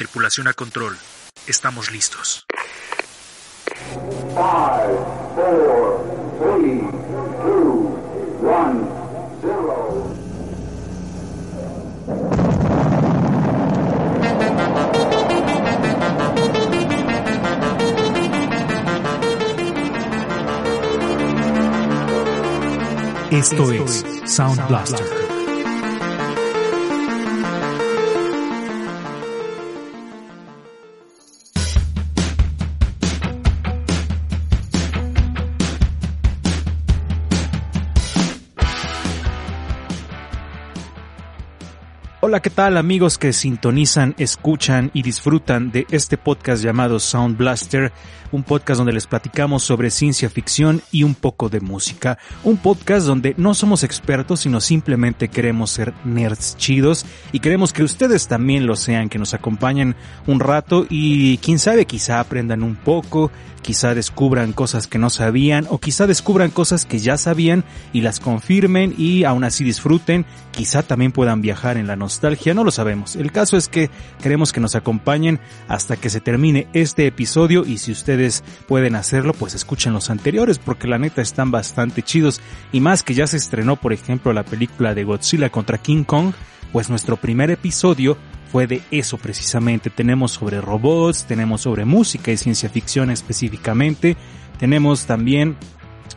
Tripulación a control. Estamos listos. Five, four, three, two, one, zero. Esto es Sound Blaster. Hola, ¿qué tal amigos que sintonizan, escuchan y disfrutan de este podcast llamado Sound Blaster? Un podcast donde les platicamos sobre ciencia ficción y un poco de música. Un podcast donde no somos expertos, sino simplemente queremos ser nerds chidos y queremos que ustedes también lo sean, que nos acompañen un rato y quién sabe, quizá aprendan un poco, quizá descubran cosas que no sabían o quizá descubran cosas que ya sabían y las confirmen y aún así disfruten, quizá también puedan viajar en la nostalgia, no lo sabemos. El caso es que queremos que nos acompañen hasta que se termine este episodio y si ustedes pueden hacerlo, pues escuchen los anteriores porque la neta están bastante chidos y más que ya se estrenó, por ejemplo, la película de Godzilla contra King Kong, pues nuestro primer episodio fue de eso precisamente. Tenemos sobre robots, tenemos sobre música y ciencia ficción específicamente, tenemos también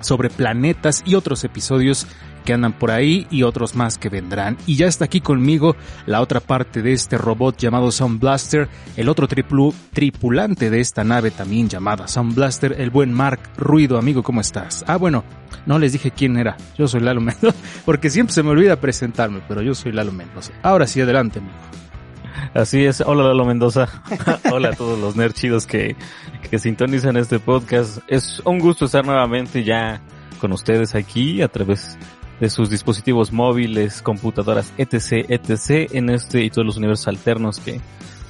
sobre planetas y otros episodios que andan por ahí y otros más que vendrán. Y ya está aquí conmigo la otra parte de este robot llamado Sound Blaster, el otro triplu, tripulante de esta nave también llamada Sound Blaster, el buen Mark Ruido. Amigo, ¿cómo estás? Ah, bueno, no les dije quién era. Yo soy Lalo Mendoza, porque siempre se me olvida presentarme, pero yo soy Lalo Mendoza. Ahora sí, adelante, amigo. Así es, hola Lalo Mendoza, hola a todos los nerds chidos que, que sintonizan este podcast. Es un gusto estar nuevamente ya con ustedes aquí a través de sus dispositivos móviles, computadoras, etc, etc, en este y todos los universos alternos que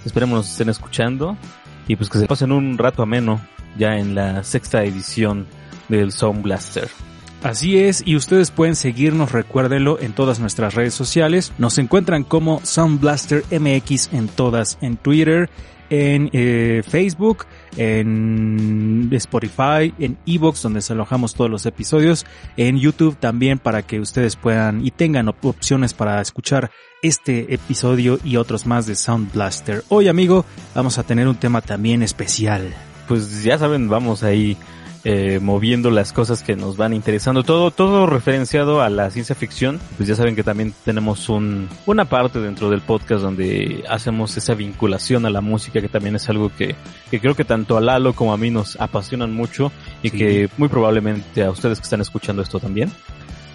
esperemos nos estén escuchando y pues que se pasen un rato ameno ya en la sexta edición del Sound Blaster. Así es, y ustedes pueden seguirnos, recuérdenlo, en todas nuestras redes sociales. Nos encuentran como Sound Blaster MX en todas, en Twitter, en eh, Facebook, en Spotify, en Evox, donde se alojamos todos los episodios, en YouTube también para que ustedes puedan y tengan op opciones para escuchar este episodio y otros más de Sound Blaster. Hoy, amigo, vamos a tener un tema también especial. Pues ya saben, vamos ahí eh, moviendo las cosas que nos van interesando. Todo, todo referenciado a la ciencia ficción. Pues ya saben que también tenemos un, una parte dentro del podcast donde hacemos esa vinculación a la música que también es algo que, que creo que tanto a Lalo como a mí nos apasionan mucho y sí. que muy probablemente a ustedes que están escuchando esto también.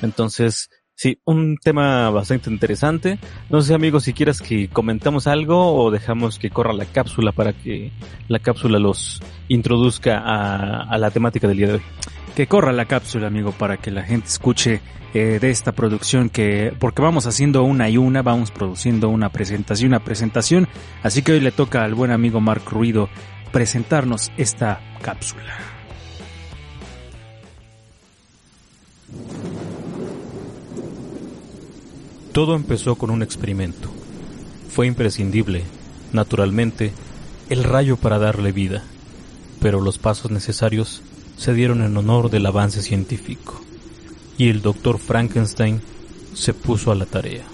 Entonces, Sí, un tema bastante interesante. No sé, amigos, si quieras que comentamos algo o dejamos que corra la cápsula para que la cápsula los introduzca a, a la temática del día de hoy. Que corra la cápsula, amigo, para que la gente escuche eh, de esta producción que, porque vamos haciendo una y una, vamos produciendo una presentación, una presentación. Así que hoy le toca al buen amigo Mark Ruido presentarnos esta cápsula. Todo empezó con un experimento. Fue imprescindible, naturalmente, el rayo para darle vida, pero los pasos necesarios se dieron en honor del avance científico, y el doctor Frankenstein se puso a la tarea.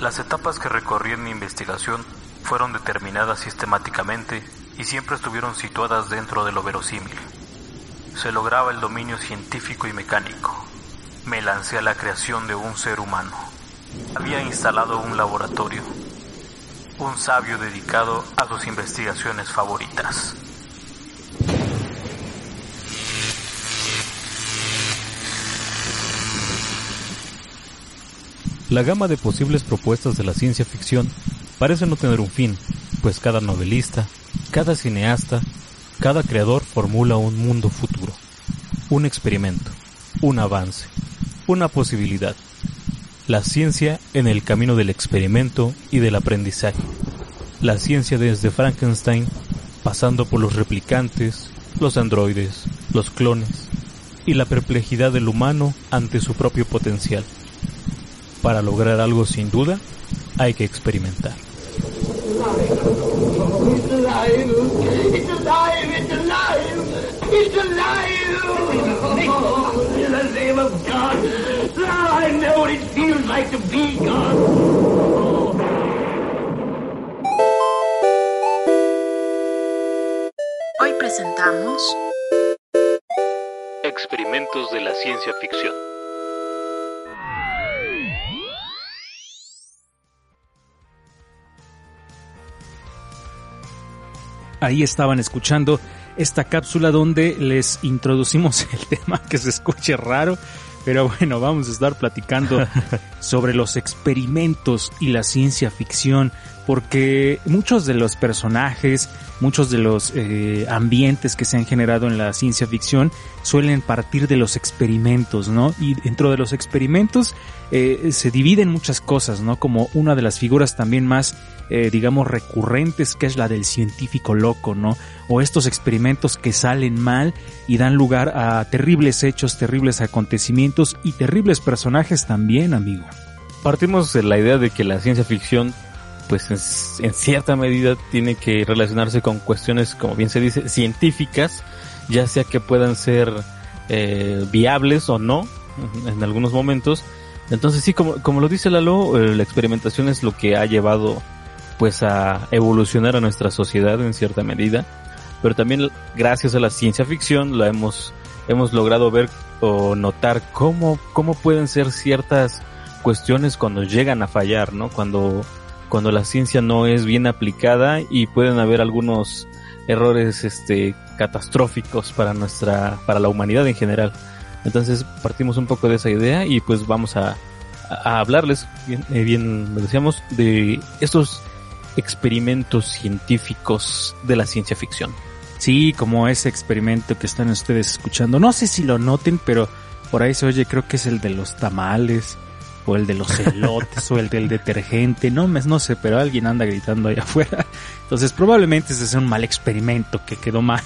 Las etapas que recorrí en mi investigación fueron determinadas sistemáticamente y siempre estuvieron situadas dentro de lo verosímil. Se lograba el dominio científico y mecánico, me lancé a la creación de un ser humano. Había instalado un laboratorio, un sabio dedicado a sus investigaciones favoritas. La gama de posibles propuestas de la ciencia ficción parece no tener un fin, pues cada novelista, cada cineasta, cada creador formula un mundo futuro, un experimento, un avance, una posibilidad. La ciencia en el camino del experimento y del aprendizaje. La ciencia desde Frankenstein, pasando por los replicantes, los androides, los clones y la perplejidad del humano ante su propio potencial. Para lograr algo sin duda, hay que experimentar. Hoy presentamos Experimentos de la ciencia ficción. Ahí estaban escuchando esta cápsula donde les introducimos el tema que se escuche raro, pero bueno, vamos a estar platicando sobre los experimentos y la ciencia ficción, porque muchos de los personajes, muchos de los eh, ambientes que se han generado en la ciencia ficción suelen partir de los experimentos, ¿no? Y dentro de los experimentos eh, se dividen muchas cosas, ¿no? Como una de las figuras también más, eh, digamos, recurrentes, que es la del científico loco, ¿no? O estos experimentos que salen mal y dan lugar a terribles hechos, terribles acontecimientos y terribles personajes también, amigo. Partimos de la idea de que la ciencia ficción pues en, cierta medida tiene que relacionarse con cuestiones, como bien se dice, científicas, ya sea que puedan ser eh, viables o no en algunos momentos. Entonces sí, como, como lo dice Lalo, eh, la experimentación es lo que ha llevado pues a evolucionar a nuestra sociedad en cierta medida, pero también gracias a la ciencia ficción la hemos, hemos logrado ver o notar cómo, cómo pueden ser ciertas cuestiones cuando llegan a fallar, ¿no? Cuando cuando la ciencia no es bien aplicada y pueden haber algunos errores este catastróficos para nuestra para la humanidad en general. Entonces partimos un poco de esa idea y pues vamos a, a hablarles bien, eh, bien lo decíamos de estos experimentos científicos de la ciencia ficción. Sí, como ese experimento que están ustedes escuchando. No sé si lo noten, pero por ahí se oye, creo que es el de los tamales o el de los elotes o el del detergente, no, no sé, pero alguien anda gritando ahí afuera. Entonces probablemente ese sea un mal experimento que quedó mal.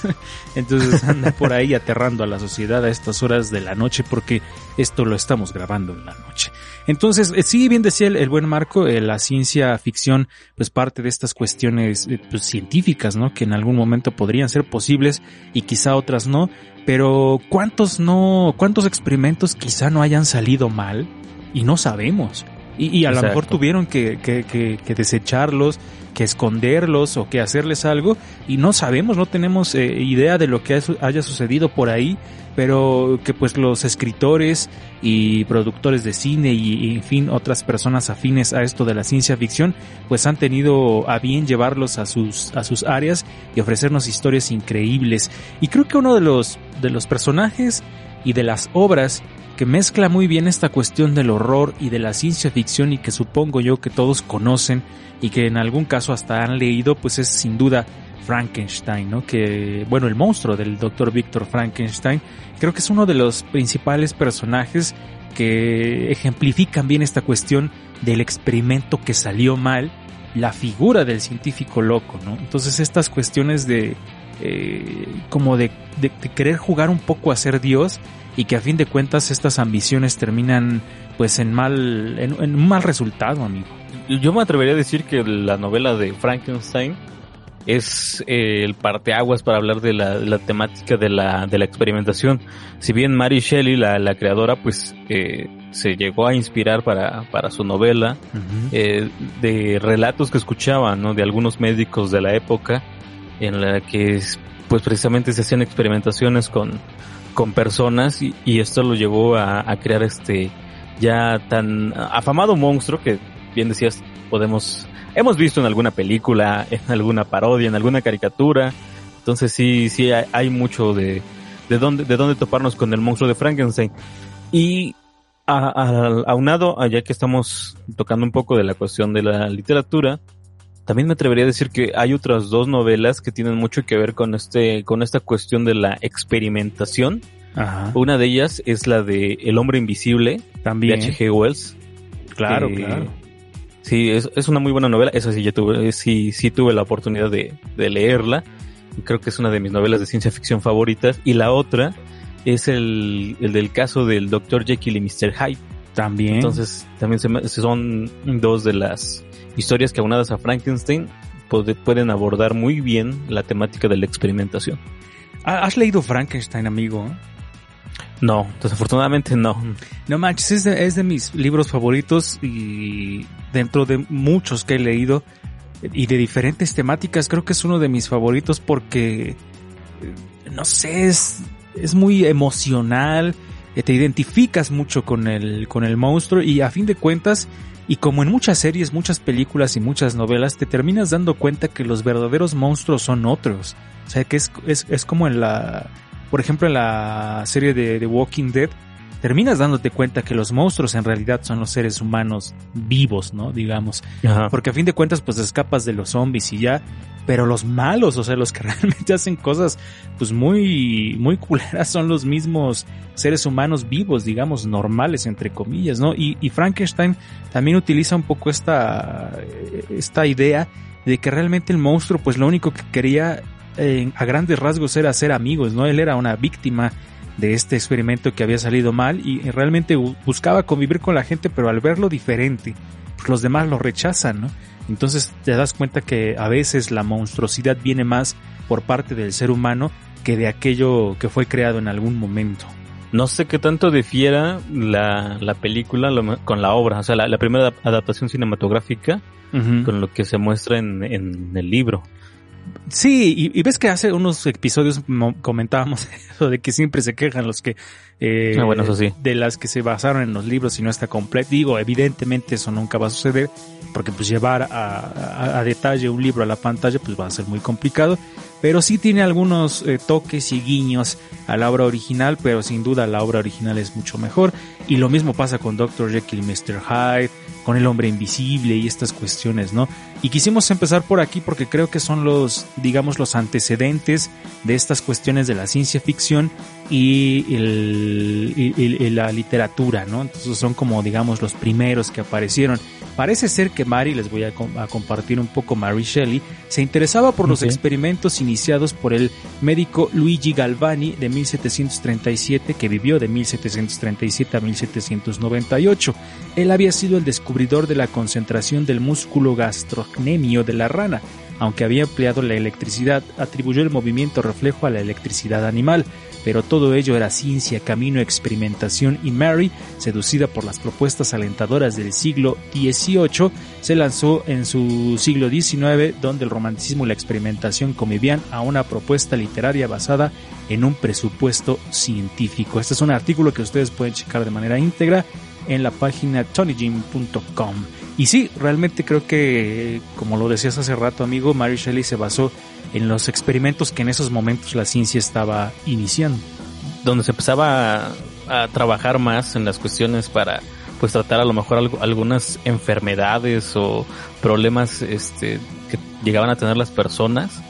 Entonces anda por ahí aterrando a la sociedad a estas horas de la noche porque esto lo estamos grabando en la noche. Entonces, sí, bien decía el, el buen Marco, eh, la ciencia ficción pues parte de estas cuestiones eh, pues, científicas, ¿no? Que en algún momento podrían ser posibles y quizá otras no. Pero ¿cuántos no, cuántos experimentos quizá no hayan salido mal? Y no sabemos. Y, y a Exacto. lo mejor tuvieron que, que, que, que, desecharlos, que esconderlos o que hacerles algo y no sabemos, no tenemos eh, idea de lo que haya sucedido por ahí, pero que pues los escritores y productores de cine y, y, en fin otras personas afines a esto de la ciencia ficción pues han tenido a bien llevarlos a sus a sus áreas y ofrecernos historias increíbles y creo que uno de los de los personajes y de las obras que mezcla muy bien esta cuestión del horror y de la ciencia ficción y que supongo yo que todos conocen y que en algún caso hasta han leído, pues es sin duda Frankenstein, ¿no? Que, bueno, el monstruo del Dr. Victor Frankenstein, creo que es uno de los principales personajes que ejemplifican bien esta cuestión del experimento que salió mal, la figura del científico loco, ¿no? Entonces estas cuestiones de, eh, como de querer jugar un poco a ser Dios, y que a fin de cuentas estas ambiciones terminan pues en mal en, en, un mal resultado amigo yo me atrevería a decir que la novela de Frankenstein es eh, el parteaguas para hablar de la, la, temática de la, de la experimentación. Si bien Mary Shelley, la, la creadora, pues eh, se llegó a inspirar para, para su novela uh -huh. eh, de relatos que escuchaba, ¿no? De algunos médicos de la época en la que pues precisamente se hacían experimentaciones con, con personas y, y esto lo llevó a, a, crear este ya tan afamado monstruo que bien decías podemos hemos visto en alguna película en alguna parodia en alguna caricatura. Entonces sí sí hay, hay mucho de de dónde de dónde toparnos con el monstruo de Frankenstein. Y a, a, aunado ya que estamos tocando un poco de la cuestión de la literatura también me atrevería a decir que hay otras dos novelas que tienen mucho que ver con este, con esta cuestión de la experimentación. Ajá. Una de ellas es la de El hombre invisible, también de H.G. Wells. Claro, que, claro. Sí, es, es, una muy buena novela. Esa sí, ya tuve, sí, sí tuve la oportunidad de, de leerla. Creo que es una de mis novelas de ciencia ficción favoritas. Y la otra es el, el del caso del Dr. Jekyll y Mr. Hyde. También. Entonces, también se, son dos de las historias que aunadas a Frankenstein pueden abordar muy bien la temática de la experimentación. ¿Has leído Frankenstein, amigo? No, desafortunadamente no. No manches, es de, es de mis libros favoritos y dentro de muchos que he leído y de diferentes temáticas, creo que es uno de mis favoritos porque, eh, no sé, es, es muy emocional, te identificas mucho con el, con el monstruo y a fin de cuentas, y como en muchas series, muchas películas y muchas novelas, te terminas dando cuenta que los verdaderos monstruos son otros. O sea, que es, es, es como en la, por ejemplo, en la serie de The Walking Dead, terminas dándote cuenta que los monstruos en realidad son los seres humanos vivos, ¿no? Digamos. Porque a fin de cuentas, pues escapas de los zombies y ya. Pero los malos, o sea, los que realmente hacen cosas, pues muy, muy culeras son los mismos seres humanos vivos, digamos, normales, entre comillas, ¿no? Y, y Frankenstein también utiliza un poco esta, esta idea de que realmente el monstruo, pues lo único que quería a grandes rasgos era ser amigos, ¿no? Él era una víctima de este experimento que había salido mal y realmente buscaba convivir con la gente, pero al verlo diferente, pues los demás lo rechazan, ¿no? Entonces te das cuenta que a veces la monstruosidad viene más por parte del ser humano que de aquello que fue creado en algún momento. No sé qué tanto difiera la, la película con la obra, o sea, la, primera adaptación cinematográfica con lo que se muestra en, en el libro. Sí, y, ves que hace unos episodios comentábamos eso de que siempre se quejan los que eh, ah, bueno, eso sí. de las que se basaron en los libros y no está completo. Digo, evidentemente eso nunca va a suceder porque pues llevar a, detalle un libro a la pantalla pues va a ser muy complicado. Pero sí tiene algunos eh, toques y guiños a la obra original, pero sin duda la obra original es mucho mejor. Y lo mismo pasa con Dr. Jekyll y Mr. Hyde, con el hombre invisible y estas cuestiones, ¿no? Y quisimos empezar por aquí porque creo que son los, digamos, los antecedentes de estas cuestiones de la ciencia ficción y, la literatura, ¿no? Entonces son como, digamos, los primeros que aparecieron. Parece ser que Mary, les voy a, compartir un poco, Mary Shelley, se interesaba por los experimentos iniciados por el médico Luigi Galvani de 1737, que vivió de 1737 a 1798. Él había sido el descubridor de la concentración del músculo gastrocnemio de la rana. Aunque había empleado la electricidad, atribuyó el movimiento reflejo a la electricidad animal pero todo ello era ciencia, camino, experimentación y Mary, seducida por las propuestas alentadoras del siglo XVIII, se lanzó en su siglo XIX donde el romanticismo y la experimentación convivían a una propuesta literaria basada en un presupuesto científico. Este es un artículo que ustedes pueden checar de manera íntegra en la página tonygym.com. Y sí, realmente creo que, como lo decías hace rato, amigo, Mary Shelley se basó en los experimentos que en esos momentos la ciencia estaba iniciando. Donde se empezaba a, trabajar más en las cuestiones para pues tratar a lo mejor algunas enfermedades o problemas este que llegaban a tener las personas.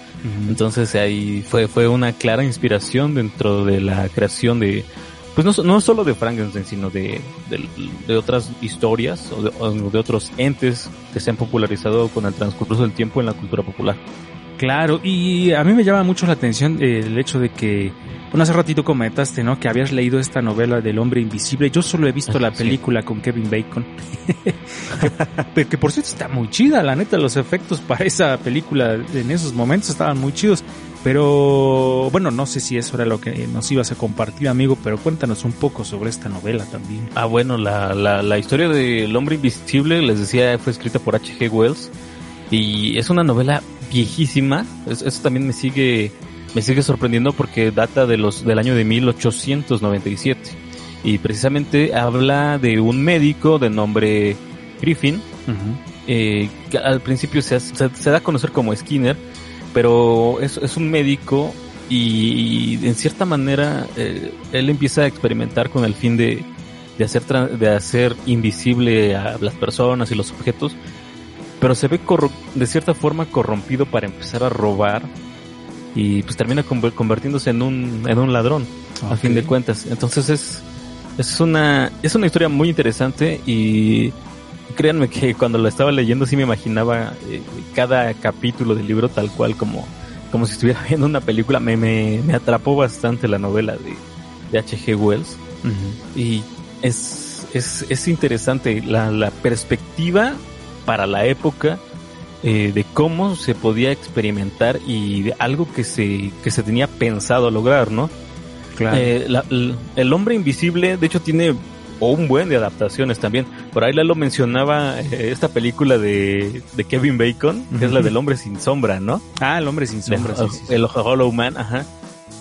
Entonces ahí fue fue una clara inspiración dentro de la creación de pues no, no solo de Frankenstein, sino de, de, otras historias o de, o de, otros entes que se han popularizado con el transcurso del tiempo en la cultura popular. Claro, y a mí me llama mucho la atención el hecho de que, bueno, hace ratito comentaste, ¿no? Que habías leído esta novela del hombre invisible. Yo solo he visto la película con Kevin Bacon. que, que, por cierto está muy chida, la neta, los efectos para esa película en esos momentos estaban muy chidos. Pero bueno, no sé si eso era lo que nos ibas a compartir, amigo, pero cuéntanos un poco sobre esta novela también. Ah, bueno, la, la, la historia del hombre invisible, les decía, fue escrita por H.G. Wells y es una novela viejísima. Eso también me sigue, me sigue sorprendiendo porque data de los, del año de 1897. Y precisamente habla de un médico de nombre Griffin, eh, que al principio se, se, da a conocer como Skinner, pero es, es un médico y, en cierta manera eh, él empieza a experimentar con el fin de, de hacer, de hacer invisible a las personas y los objetos pero se ve de cierta forma corrompido para empezar a robar y pues termina convirtiéndose en un, en un ladrón, a fin de cuentas. Entonces es, es una, es una historia muy interesante y créanme que cuando la estaba leyendo sí me imaginaba eh, cada capítulo del libro tal cual como, como si estuviera viendo una película. Me, me, me atrapó bastante la novela de, de H.G. Wells y es, es, es interesante la, la perspectiva para la época eh, de cómo se podía experimentar y de algo que se, que se tenía pensado lograr, ¿no? Claro. Eh, la- el hombre invisible, de hecho, tiene un buen de adaptaciones también. Por ahí lo mencionaba eh, esta película de, de Kevin Bacon, que es la del hombre sin sombra, ¿no? ah, el hombre sin sombra. el, sí, sí, sí. el Hollow Man, ajá.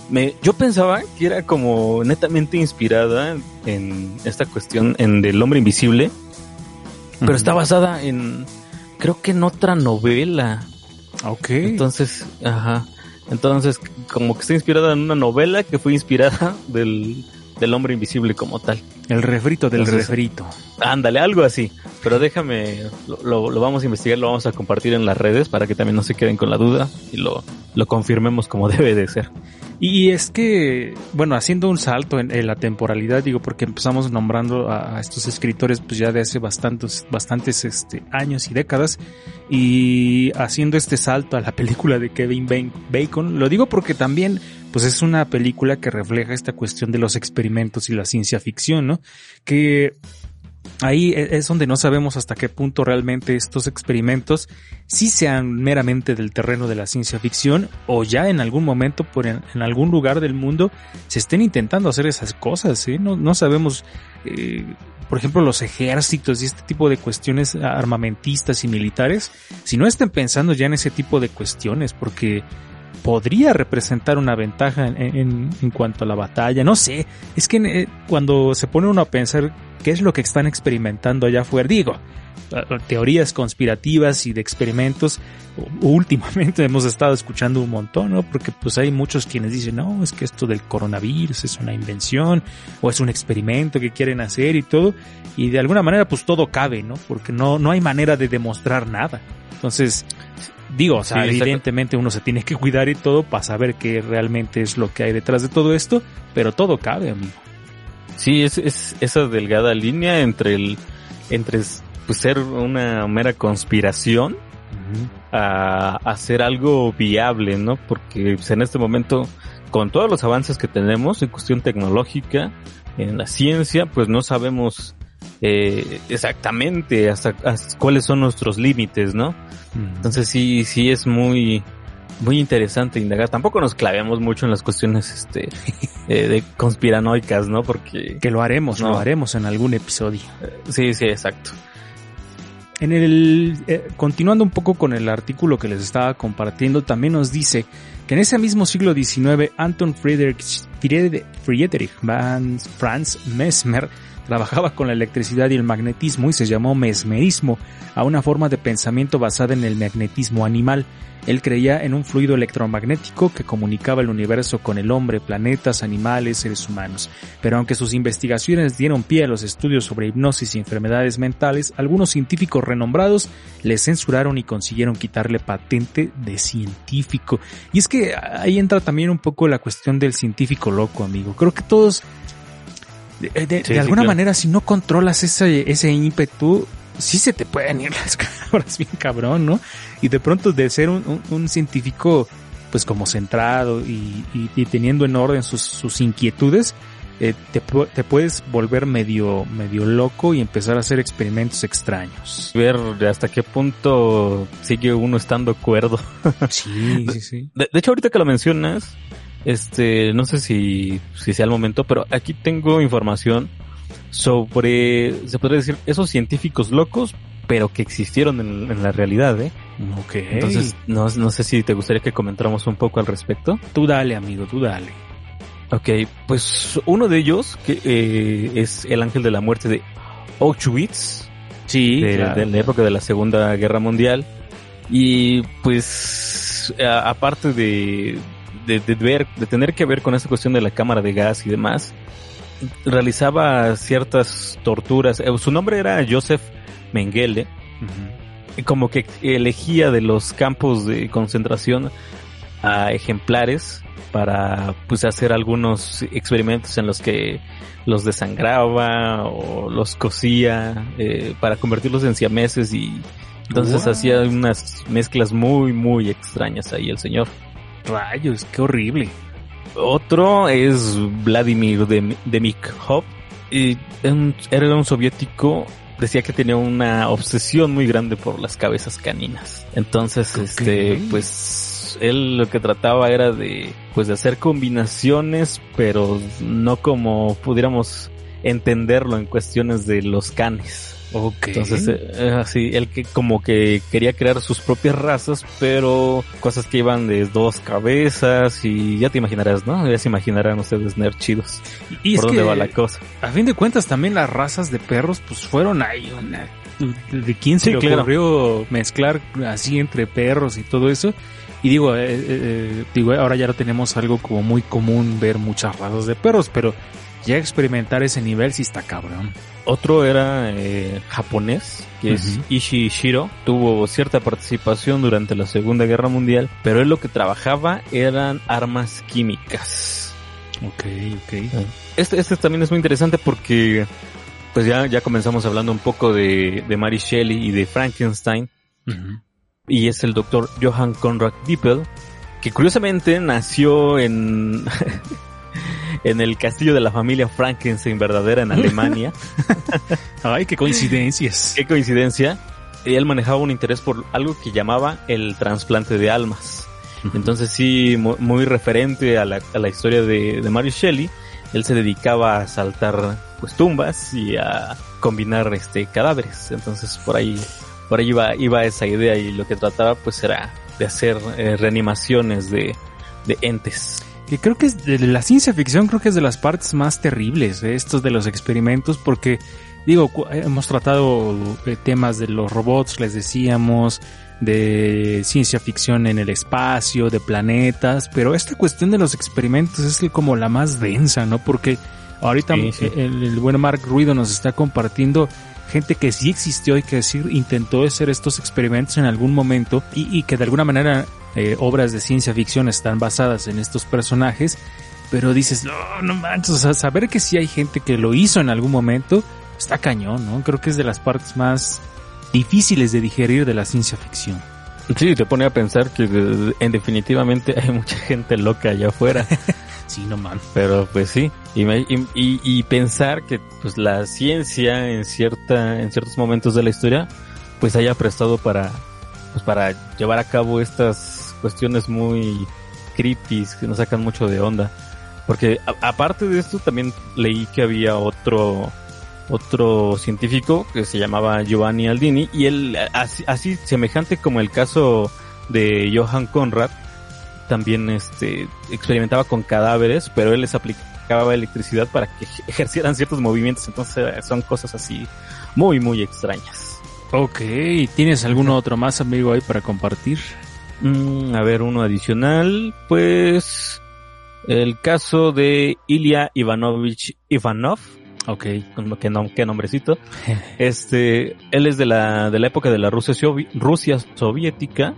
Me, yo pensaba que era como netamente inspirada en esta cuestión en del hombre invisible, pero está basada en, creo que en otra novela. Ok. Entonces, ajá. Entonces, como que está inspirada en una novela que fue inspirada del, del hombre invisible como tal. el refrito del Entonces, refrito. Ándale, algo así. Pero déjame, lo, lo- lo vamos a investigar, lo vamos a compartir en las redes para que también no se queden con la duda y lo, lo confirmemos como debe de ser. Y es que, bueno, haciendo un salto en, la temporalidad, digo, porque empezamos nombrando a, a estos escritores pues ya de hace bastantes, bastantes este, años y décadas, y haciendo este salto a la película de Kevin Ba- Bacon, lo digo porque también pues es una película que refleja esta cuestión de los experimentos y la ciencia ficción, ¿no? Que ahí e- es donde no sabemos hasta qué punto realmente estos experimentos sí sean meramente del terreno de la ciencia ficción o ya en algún momento por en, algún lugar del mundo se estén intentando hacer esas cosas. No, no sabemos, eh, por ejemplo, los ejércitos y este tipo de cuestiones armamentistas y militares, si no estén pensando ya en ese tipo de cuestiones, porque podría representar una ventaja en, en- cuanto a la batalla. No sé, es que eh, cuando se pone uno a pensar qué es lo que están experimentando allá afuera, digo, eh, teorías conspirativas y de experimentos, últimamente hemos estado escuchando un montón, ¿no? Porque pues hay muchos quienes dicen, no, es que esto del coronavirus es una invención o es un experimento que quieren hacer y todo, y de alguna manera pues todo cabe, ¿no? Porque no, no hay manera de demostrar nada. Entonces, digo, o sea, Sí, evidentemente uno se tiene que cuidar y todo para saber qué realmente es lo que hay detrás de todo esto, pero todo cabe, amigo. Sí, es, es esa delgada línea entre el, entre pues, ser una mera conspiración a hacer algo viable, ¿no? Porque pues, en este momento, con todos los avances que tenemos en cuestión tecnológica, en la ciencia, pues no sabemos eh, exactamente hasta, hasta cuáles son nuestros límites, ¿no? Entonces sí, sí es muy, muy interesante indagar. Tampoco nos clavemos mucho en las cuestiones, este, eh, de conspiranoicas, ¿no? Porque, que lo haremos, No. lo haremos en algún episodio. sí, sí, exacto. En el, eh, continuando un poco con el artículo que les estaba compartiendo, también nos dice que en ese mismo siglo XIX, Anton Friedrich, Friedrich, Franz Mesmer trabajaba con la electricidad y el magnetismo y se llamó mesmerismo, a una forma de pensamiento basada en el magnetismo animal. Él creía en un fluido electromagnético que comunicaba el universo con el hombre, planetas, animales, seres humanos. Pero aunque sus investigaciones dieron pie a los estudios sobre hipnosis y enfermedades mentales, algunos científicos renombrados le censuraron y consiguieron quitarle patente de científico. Y es que ahí entra también un poco la cuestión del científico loco, amigo. Creo que todos, de, de- de Sí, sí, alguna claro. manera, si no controlas ese, ese ímpetu, sí se te pueden ir las cabras bien cabrón, ¿no? Y de pronto de ser un, un- un científico, pues como centrado y, y- y teniendo en orden sus, sus inquietudes, eh, te, te puedes volver medio, medio loco y empezar a hacer experimentos extraños. Ver de hasta qué punto sigue uno estando cuerdo. Sí, sí, sí. De, de hecho, ahorita que lo mencionas, este, no sé si, si sea el momento, pero aquí tengo información sobre, se podría decir, esos científicos locos, pero que existieron en, en la realidad, ¿eh? Ok. Entonces, no, no sé si te gustaría que comentáramos un poco al respecto. tú dale, amigo, tú dale. Ok, pues uno de ellos, que eh, es el ángel de la muerte de Auschwitz, Sí, de, claro. de la época de la Segunda Guerra Mundial. Y pues, a- aparte de, de, de ver, de tener que ver con esa cuestión de la cámara de gas y demás, realizaba ciertas torturas. Eh, Su nombre era Joseph Mengele. Como que elegía de los campos de concentración a ejemplares para pues hacer algunos experimentos en los que los desangraba o los cosía eh, para convertirlos en siameses y entonces hacía unas mezclas muy muy extrañas ahí el señor. Rayos, qué horrible. Otro es Vladimir Dem- Demikhov y era un- era un soviético decía que tenía una obsesión muy grande por las cabezas caninas. Entonces, este, pues él lo que trataba era de, pues de hacer combinaciones, pero no como pudiéramos entenderlo en cuestiones de los canes. Ok. Entonces, eh, así, él que como que quería crear sus propias razas, pero cosas que iban de dos cabezas y ya te imaginarás, ¿no? Ya se imaginarán ustedes nerd chidos. y es ¿Por dónde que, va la cosa? a fin de cuentas, también las razas de perros, pues fueron ahí una... ¿De quién se Sí, le claro. ocurrió mezclar así entre perros y todo eso? Y digo, eh, eh, eh, digo, ahora ya lo tenemos algo como muy común ver muchas razas de perros, pero ya experimentar ese nivel sí está cabrón. Otro era eh, japonés, que es. Ishii Shiro. Tuvo cierta participación durante la Segunda Guerra Mundial, pero él lo que trabajaba eran armas químicas. Ok, ok. Este, este también es muy interesante porque pues ya, ya comenzamos hablando un poco de, de Mary Shelley y de Frankenstein. Y es el doctor Johann Conrad Dippel, que curiosamente nació en, en el castillo de la familia Frankenstein verdadera en Alemania. Ay, qué coincidencias. Qué coincidencia. Y él manejaba un interés por algo que llamaba el trasplante de almas. Entonces sí, mu- muy referente a la, a la historia de, de Mary Shelley, él se dedicaba a saltar pues tumbas y a combinar este cadáveres. Entonces por ahí, por ahí iba, iba esa idea y lo que trataba pues era de hacer eh, reanimaciones de, de entes. Que creo que es de la ciencia ficción creo que es de las partes más terribles de estos de los experimentos porque digo cu- hemos tratado eh, temas de los robots les decíamos de ciencia ficción en el espacio de planetas pero esta cuestión de los experimentos es como la más densa no porque ahorita Sí, sí. El, el buen Mark Ruido nos está compartiendo gente que sí existió y que sí intentó hacer estos experimentos en algún momento y, y que de alguna manera eh, obras de ciencia ficción están basadas en estos personajes, pero dices, no, no manches, o sea, saber que sí hay gente que lo hizo en algún momento, está cañón, ¿no? Creo que es de las partes más difíciles de digerir de la ciencia ficción. Sí, te pone a pensar que en definitivamente hay mucha gente loca allá afuera. Sí, no man. Pero pues sí, y, me- y, y- y pensar que pues la ciencia en cierta, en ciertos momentos de la historia, pues haya prestado para, pues para llevar a cabo estas cuestiones muy creepy que nos sacan mucho de onda. Porque aparte de esto también leí que había otro, otro científico que se llamaba Giovanni Aldini y él así, semejante como el caso de Johann Conrad también este experimentaba con cadáveres, pero él les aplicaba electricidad para que ejercieran ciertos movimientos, entonces eh, son cosas así muy muy extrañas. Ok, ¿tienes alguno otro más amigo ahí para compartir? Mm, a ver, uno adicional, pues el caso de Ilya Ivanovich Ivanov, Ok. qué, nom- qué nombrecito. Este, él es de la de la época de la Rusia sovi- Rusia soviética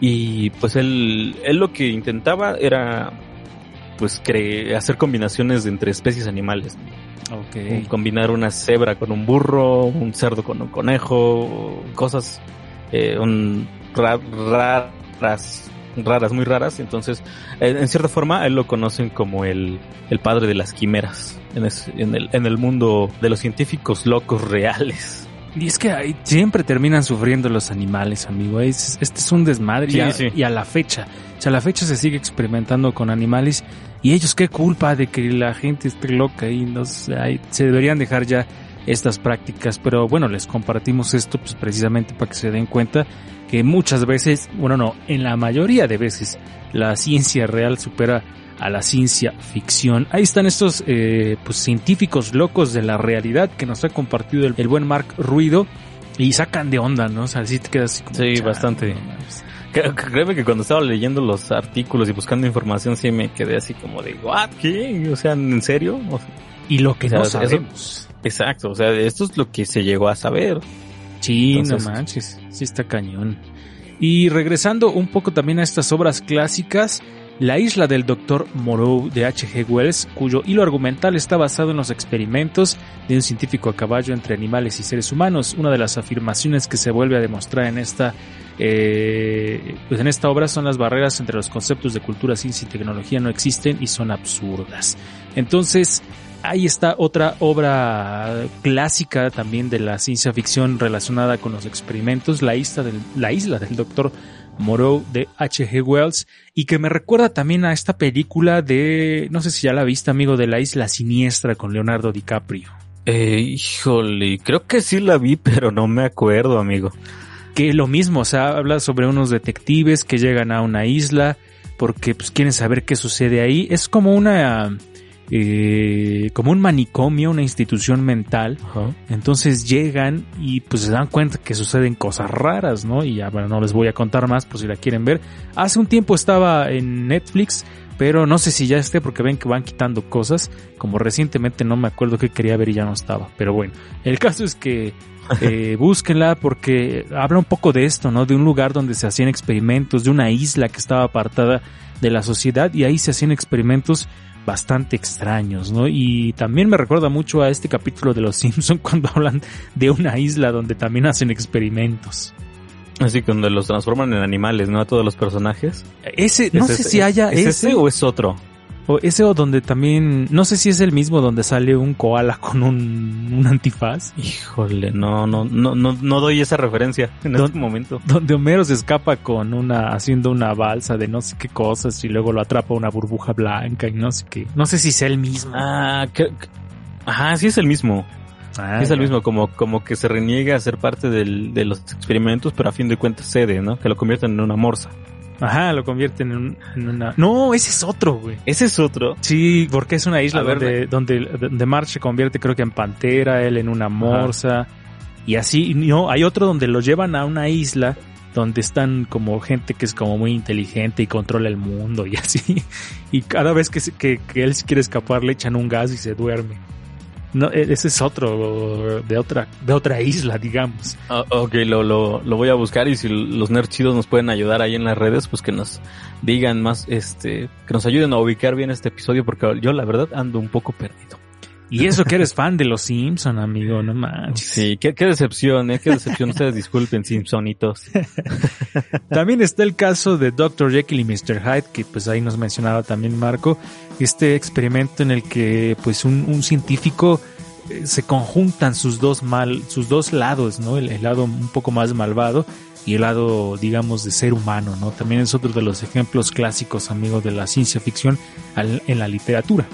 y pues él él lo que intentaba era pues cre- hacer combinaciones entre especies animales, Ok. combinar una cebra con un burro, un cerdo con un conejo, cosas eh, un, raras, raras, muy raras. Entonces, en cierta forma, a él lo conocen como el, el padre de las quimeras en, es- en el, en el mundo de los científicos locos reales. Y es que ahí siempre terminan sufriendo los animales, amigo. Es- este es un desmadre Sí, y, a, sí. y a la fecha. O sea, a la fecha se sigue experimentando con animales y ellos qué culpa de que la gente esté loca y no sé, se deberían dejar ya estas prácticas. Pero bueno, les compartimos esto pues precisamente para que se den cuenta que muchas veces, bueno, no, en la mayoría de veces la ciencia real supera a la ciencia ficción. Ahí están estos eh, pues científicos locos de la realidad que nos ha compartido el, el buen Mark Ruido y sacan de onda, ¿no? O sea, así te quedas así como, Sí, "Chale, bastante. no mames". Cre- Créeme que cuando estaba leyendo los artículos y buscando información, sí me quedé así como de, ¿what? ¿Qué? O sea, ¿en serio? O sea, Y lo que O sea, no eso- sabemos. exacto, o sea, esto es lo que se llegó a saber. Sí, Entonces- no manches, sí está cañón. Y regresando un poco también a estas obras clásicas, La isla del Dr. Moreau de H.G. Wells, cuyo hilo argumental está basado en los experimentos de un científico a caballo entre animales y seres humanos. Una de las afirmaciones que se vuelve a demostrar en esta, eh, pues en esta obra son las barreras entre los conceptos de cultura, ciencia y tecnología no existen y son absurdas. Entonces, ahí está otra obra clásica también de la ciencia ficción relacionada con los experimentos, La isla del, la isla del doctor Moreau de H.G. Wells y que me recuerda también a esta película de, no sé si ya la viste amigo, de la isla siniestra con Leonardo DiCaprio. Eh, híjole, creo que sí la vi, pero no me acuerdo, amigo. Que lo mismo, o sea, habla sobre unos detectives que llegan a una isla porque pues quieren saber qué sucede ahí. Es como una eh, como un manicomio, una institución mental. Entonces llegan y pues se dan cuenta que suceden cosas raras, ¿no? Y ya, bueno, no les voy a contar más por si la quieren ver. Hace un tiempo estaba en Netflix, pero no sé si ya esté porque ven que van quitando cosas. Como recientemente no me acuerdo que quería ver y ya no estaba. Pero bueno, el caso es que eh, búsquenla porque habla un poco de esto, ¿no? De un lugar donde se hacían experimentos, de una isla que estaba apartada de la sociedad y ahí se hacían experimentos bastante extraños, ¿no? Y también me recuerda mucho a este capítulo de Los Simpson cuando hablan de una isla donde también hacen experimentos. Así cuando los transforman en animales, ¿no? A todos los personajes. Ese, no sé si haya ¿es ese o es otro. O ese o donde también, no sé si es el mismo donde sale un koala con un, un antifaz. Híjole, no, no, no, no, no doy esa referencia en este momento. Donde Homero se escapa con una, haciendo una balsa de no sé qué cosas y luego lo atrapa una burbuja blanca y no sé qué. No sé si es el mismo. Ah, que, ajá, sí es el mismo. Ah, es el mismo, como, como que se reniega a ser parte del, de los experimentos, pero a fin de cuentas cede, ¿no? Que lo convierten en una morsa. Ajá, lo convierten en, en, una... No, ese es otro, güey. ¿Ese es otro? Sí, porque es una isla donde, donde, donde March se convierte creo que en pantera, él en una morsa. Y así, no, hay otro donde lo llevan a una isla donde están como gente que es como muy inteligente y controla el mundo y así. Y cada vez que, que, que él quiere escapar le echan un gas y se duerme. No, e, ese es otro de otra de otra isla, digamos. Ah, ok, lo, lo, lo, voy a buscar y si los nerds chidos nos pueden ayudar ahí en las redes, pues que nos digan más, este, que nos ayuden a ubicar bien este episodio porque yo la verdad ando un poco perdido. Y eso que eres fan de los Simpson, amigo, no manches. Sí, qué, qué decepción, eh, qué decepción. Ustedes disculpen, Simpsonitos. también está el caso de Dr. Jekyll y Mr. Hyde, que pues ahí nos mencionaba también Marco, este experimento en el que pues un, un científico eh, se conjuntan sus dos mal, sus dos lados, ¿no? El, el, lado un poco más malvado y el lado, digamos, de ser humano, ¿no? También es otro de los ejemplos clásicos, amigos, de la ciencia ficción al, en la literatura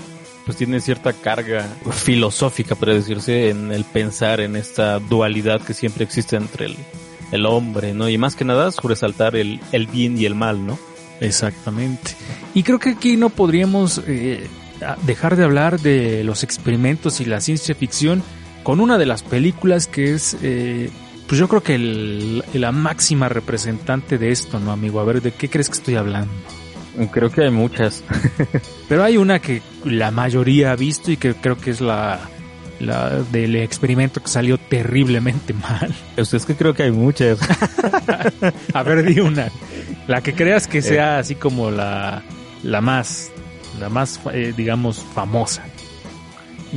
pues tiene cierta carga filosófica, para decirse, en el pensar en esta dualidad que siempre existe entre el, el hombre, ¿no? Y más que nada, resaltar el, el bien y el mal, ¿no? Exactamente. Y creo que aquí no podríamos eh, dejar de hablar de los experimentos y la ciencia ficción con una de las películas que es, eh, pues yo creo que el, la máxima representante de esto, ¿no, amigo? A ver, ¿de qué crees que estoy hablando? Creo que hay muchas. Pero hay una que la mayoría ha visto y que creo que es la, la del experimento que salió terriblemente mal. Es que creo que hay muchas. A ver, di una. La que creas que sea así como la, la más, la más, eh, digamos, famosa.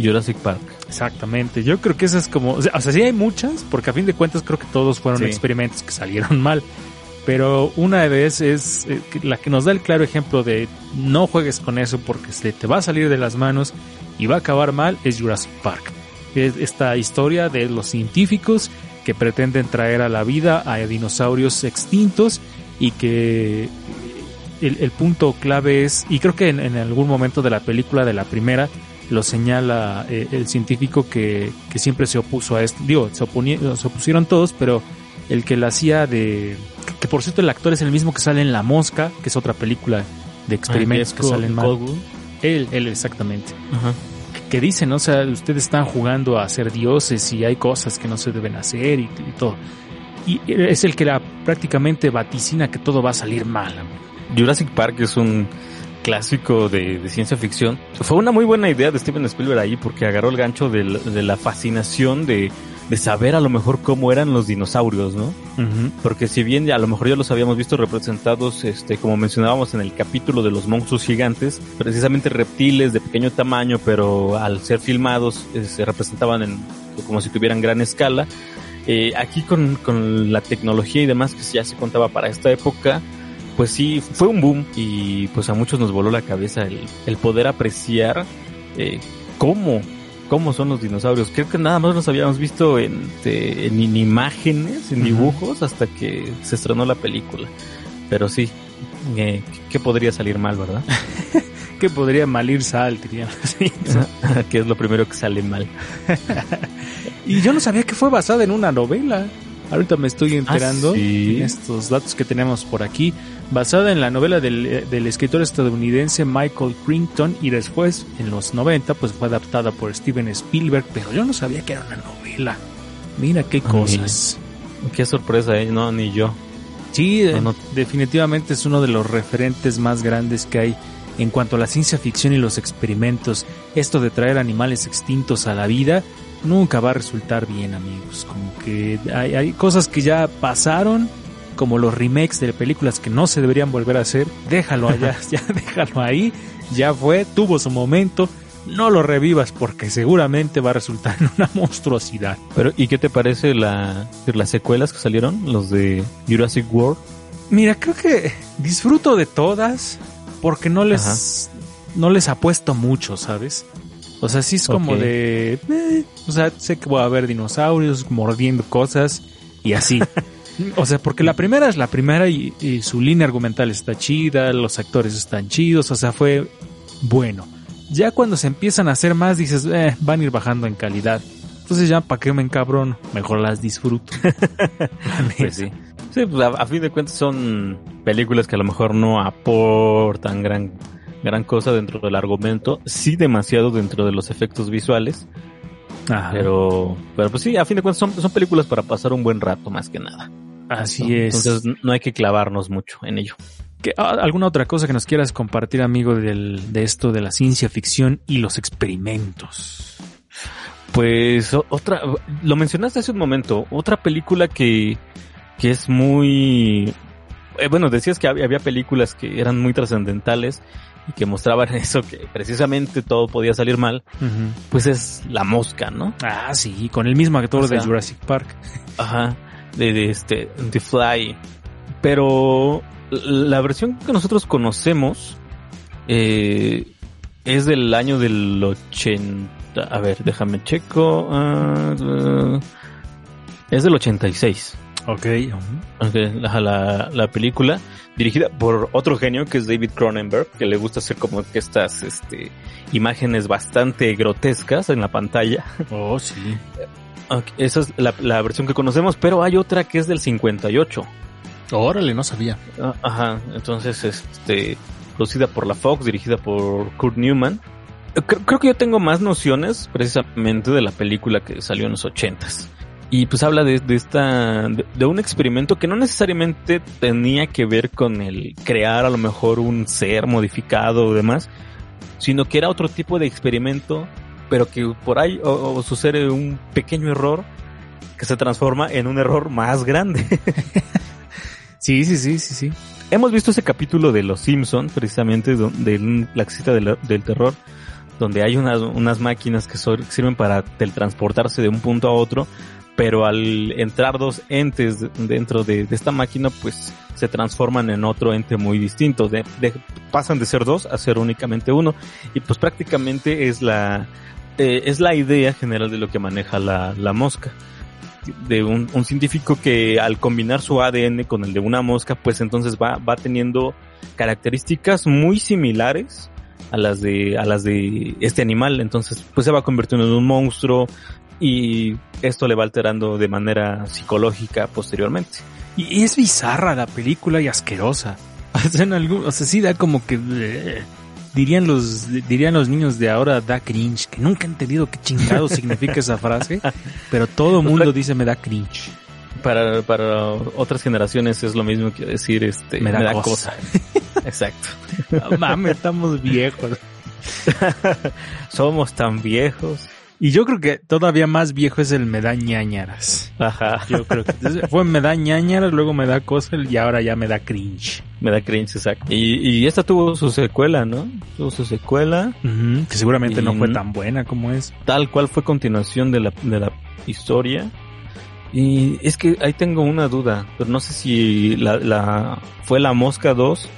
Jurassic Park. Exactamente. Yo creo que esa es como, o sea, o sea, sí hay muchas, porque a fin de cuentas creo que todos fueron Sí. experimentos que salieron mal. Pero una vez es eh, la que nos da el claro ejemplo de no juegues con eso porque se te va a salir de las manos y va a acabar mal es Jurassic Park. Es esta historia de los científicos que pretenden traer a la vida a dinosaurios extintos y que el, el punto clave es, y creo que en, algún momento de la película de la primera lo señala eh, el científico que, que siempre se opuso a esto. Digo, se, se opusieron todos, pero el que la hacía de... Que por cierto el actor es el mismo que sale en La Mosca, que es otra película de experimentos que salen mal. Él, él exactamente. Ajá. Que, que dice, ¿no? O sea, ustedes están jugando a ser dioses y hay cosas que no se deben hacer y, y todo. Y es el que la, prácticamente vaticina que todo va a salir mal. Jurassic Park es un clásico de, de ciencia ficción. Fue una muy buena idea de Steven Spielberg ahí porque agarró el gancho de, la- de la fascinación de, de saber a lo mejor cómo eran los dinosaurios, ¿no? Porque si bien a lo mejor ya los habíamos visto representados, este, como mencionábamos en el capítulo de los monstruos gigantes, precisamente reptiles de pequeño tamaño, pero al ser filmados eh, se representaban en, como si tuvieran gran escala. Eh, aquí con, con la tecnología y demás que ya se contaba para esta época, pues sí, fue un boom y pues a muchos nos voló la cabeza el, el poder apreciar eh, cómo, cómo son los dinosaurios. Creo que nada más los habíamos visto en, de- en imágenes, en dibujos, hasta que se estrenó la película. Pero sí, eh, ¿qué podría salir mal, verdad? Que podría malir sal, dirían. Sí. que es lo primero que sale mal. Y yo no sabía que fue basada en una novela. Ahorita me estoy enterando Ah, ¿sí? en estos datos que tenemos por aquí. Basada en la novela del, del escritor estadounidense Michael Crichton y después, en los 90, pues fue adaptada por Steven Spielberg, pero yo no sabía que era una novela. Mira qué Ah, cosas. Qué sorpresa, ¿eh? No, ni yo. Sí, eh, No, no. definitivamente es uno de los referentes más grandes que hay en cuanto a la ciencia ficción y los experimentos. Esto de traer animales extintos a la vida nunca va a resultar bien, amigos. Como que hay, hay cosas que ya pasaron, como los remakes de películas que no se deberían volver a hacer. Déjalo allá, ya déjalo ahí. Ya fue, tuvo su momento. No lo revivas porque seguramente va a resultar en una monstruosidad. Pero, ¿y qué te parece la, las secuelas que salieron? Los de Jurassic World. Mira, creo que disfruto de todas porque no les no les apuesto mucho, ¿sabes? O sea, sí es como de eh, o sea, sé que voy a ver dinosaurios mordiendo cosas y así. o sea, porque la primera es la primera y, y su línea argumental está chida, los actores están chidos, o sea, fue bueno. Ya cuando se empiezan a hacer más dices, eh, van a ir bajando en calidad. Entonces ya, ¿para qué me encabrono? Mejor las disfruto. Pues sí. Sí, pues a, a fin de cuentas son películas que a lo mejor no aportan gran, gran cosa dentro del argumento. Sí demasiado dentro de los efectos visuales. Ajá. Pero, pero pues sí, a fin de cuentas son, son películas para pasar un buen rato más que nada. Así ¿no? es. Entonces no hay que clavarnos mucho en ello. ¿Qué- ah, ¿Alguna otra cosa que nos quieras compartir, amigo, del, de esto de la ciencia ficción y los experimentos? Pues otra, lo mencionaste hace un momento, otra película que, que es muy, eh, bueno, decías que había, había películas que eran muy trascendentales y que mostraban eso, que precisamente todo podía salir mal, pues es La Mosca, ¿no? Ah, sí, con el mismo actor O sea, de Jurassic Park. Ajá, de, de este, The Fly. Pero la versión que nosotros conocemos eh, es del año del 80. A ver, déjame checo. ah, ah, es del 86. Ok. Ok, la, la, la película dirigida por otro genio que es David Cronenberg, que le gusta hacer como que estas este, imágenes bastante grotescas en la pantalla. Oh, sí. Esa es la, la versión que conocemos, pero hay otra que es del 58. Órale, no sabía. Ah, Ajá, entonces, este, producida por la Fox, dirigida por Kurt Newman. Creo, creo que yo tengo más nociones precisamente de la película que salió en los ochentas. Y pues habla de, de esta, de, de un experimento que no necesariamente tenía que ver con el crear a lo mejor un ser modificado o demás, sino que era otro tipo de experimento, pero que por ahí o- o sucede un pequeño error que se transforma en un error más grande. Sí, sí, sí, sí, sí. Hemos visto ese capítulo de Los Simpson, precisamente de la del, del terror, donde hay unas, unas máquinas que so- que sirven para teletransportarse de un punto a otro, pero al entrar dos entes de- dentro de, esta máquina, pues se transforman en otro ente muy distinto. Pasan de ser dos a ser únicamente uno, y pues prácticamente es la eh, es la idea general de lo que maneja la, la mosca de un, un científico que al combinar su ADN con el de una mosca, pues entonces va, va teniendo características muy similares a las de, a las de este animal. Entonces, pues se va convirtiendo en un monstruo y esto le va alterando de manera psicológica posteriormente. Y, es bizarra la película y asquerosa. O sea, en algún, o sea, sí da como que eh, dirían los dirían los niños de ahora da cringe, que nunca han entendido qué chingado significa esa frase, pero todo mundo dice me da cringe. Para, para otras generaciones es lo mismo que decir este Me da cosa. Exacto. No mames, estamos viejos. Somos tan viejos. Y yo creo que todavía más viejo es el me da ñañaras. Ajá. Yo creo que entonces, fue me da ñañaras, luego me da cosa y ahora ya me da cringe. Me da cringe, exacto. Y, y esta tuvo su secuela, ¿no? Tuvo su secuela. Que seguramente no fue tan buena como es. Tal cual fue continuación de la, de la historia. Y es que ahí tengo una duda, pero no sé si la, la fue la Mosca 2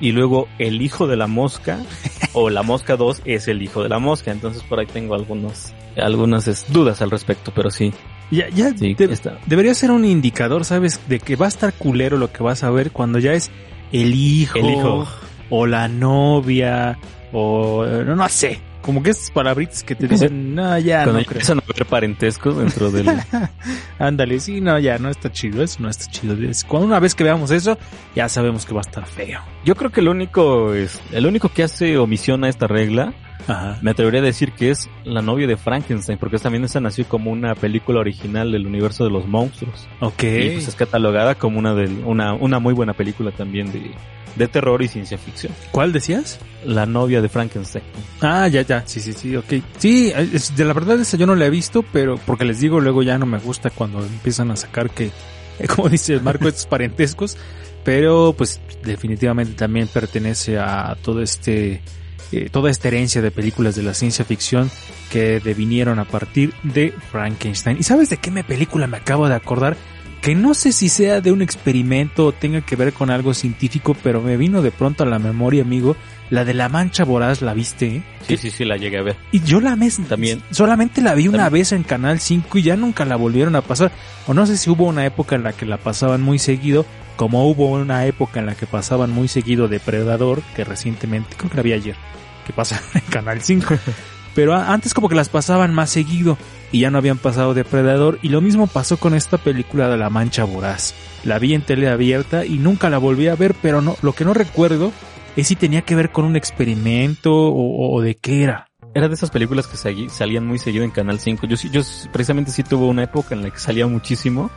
y luego el hijo de la mosca o la mosca 2 es el hijo de la mosca. Entonces por ahí tengo algunos, algunas dudas al respecto, pero sí. Ya, ya Sí, de- está. debería ser un indicador, ¿sabes? De que va a estar culero lo que vas a ver cuando ya es el hijo, El hijo. o la novia o no, no sé. Como que esas palabritas que te dicen, no, ya Cuando no creo. empiezan a ver parentescos dentro del... Ándale, sí, no, ya no está chido, eso no está chido. Es- Cuando una vez que veamos eso, ya sabemos que va a estar feo. Yo creo que el único, es, el único que hace omisión a esta regla, Ajá. me atrevería a decir que es la novia de Frankenstein, porque también esa nació como una película original del universo de los monstruos. Ok. Y pues es catalogada como una, de, una, una muy buena película también de, de terror y ciencia ficción. ¿Cuál decías? La novia de Frankenstein. Ah, ya, ya, sí, sí, sí, ok. Sí, es- de la verdad esa yo no la he visto, pero porque les digo, luego ya no me gusta cuando empiezan a sacar que, como dice el Marco, estos parentescos, pero pues definitivamente también pertenece a todo este, eh, toda esta herencia de películas de la ciencia ficción que devinieron a partir de Frankenstein. ¿Y sabes de qué me película me acabo de acordar? Que no sé si sea de un experimento o tenga que ver con algo científico, pero me vino de pronto a la memoria, amigo, la de la mancha voraz, ¿la viste? eh? Sí, sí, sí, la llegué a ver. Y yo la mes También. solamente la vi una vez en Canal 5 y ya nunca la volvieron a pasar. O no sé si hubo una época en la que la pasaban muy seguido, como hubo una época en la que pasaban muy seguido Depredador, que recientemente, creo que la vi ayer, que pasaron en Canal 5. Pero antes como que las pasaban más seguido y ya no habían pasado Depredador y lo mismo pasó con esta película de La Mancha Voraz. La vi en tele abierta y nunca la volví a ver, pero no, lo que no recuerdo es si tenía que ver con un experimento o, o de qué era. Era de esas películas que salían muy seguido en Canal 5. Yo, sí- yo precisamente sí tuve una época en la que salía muchísimo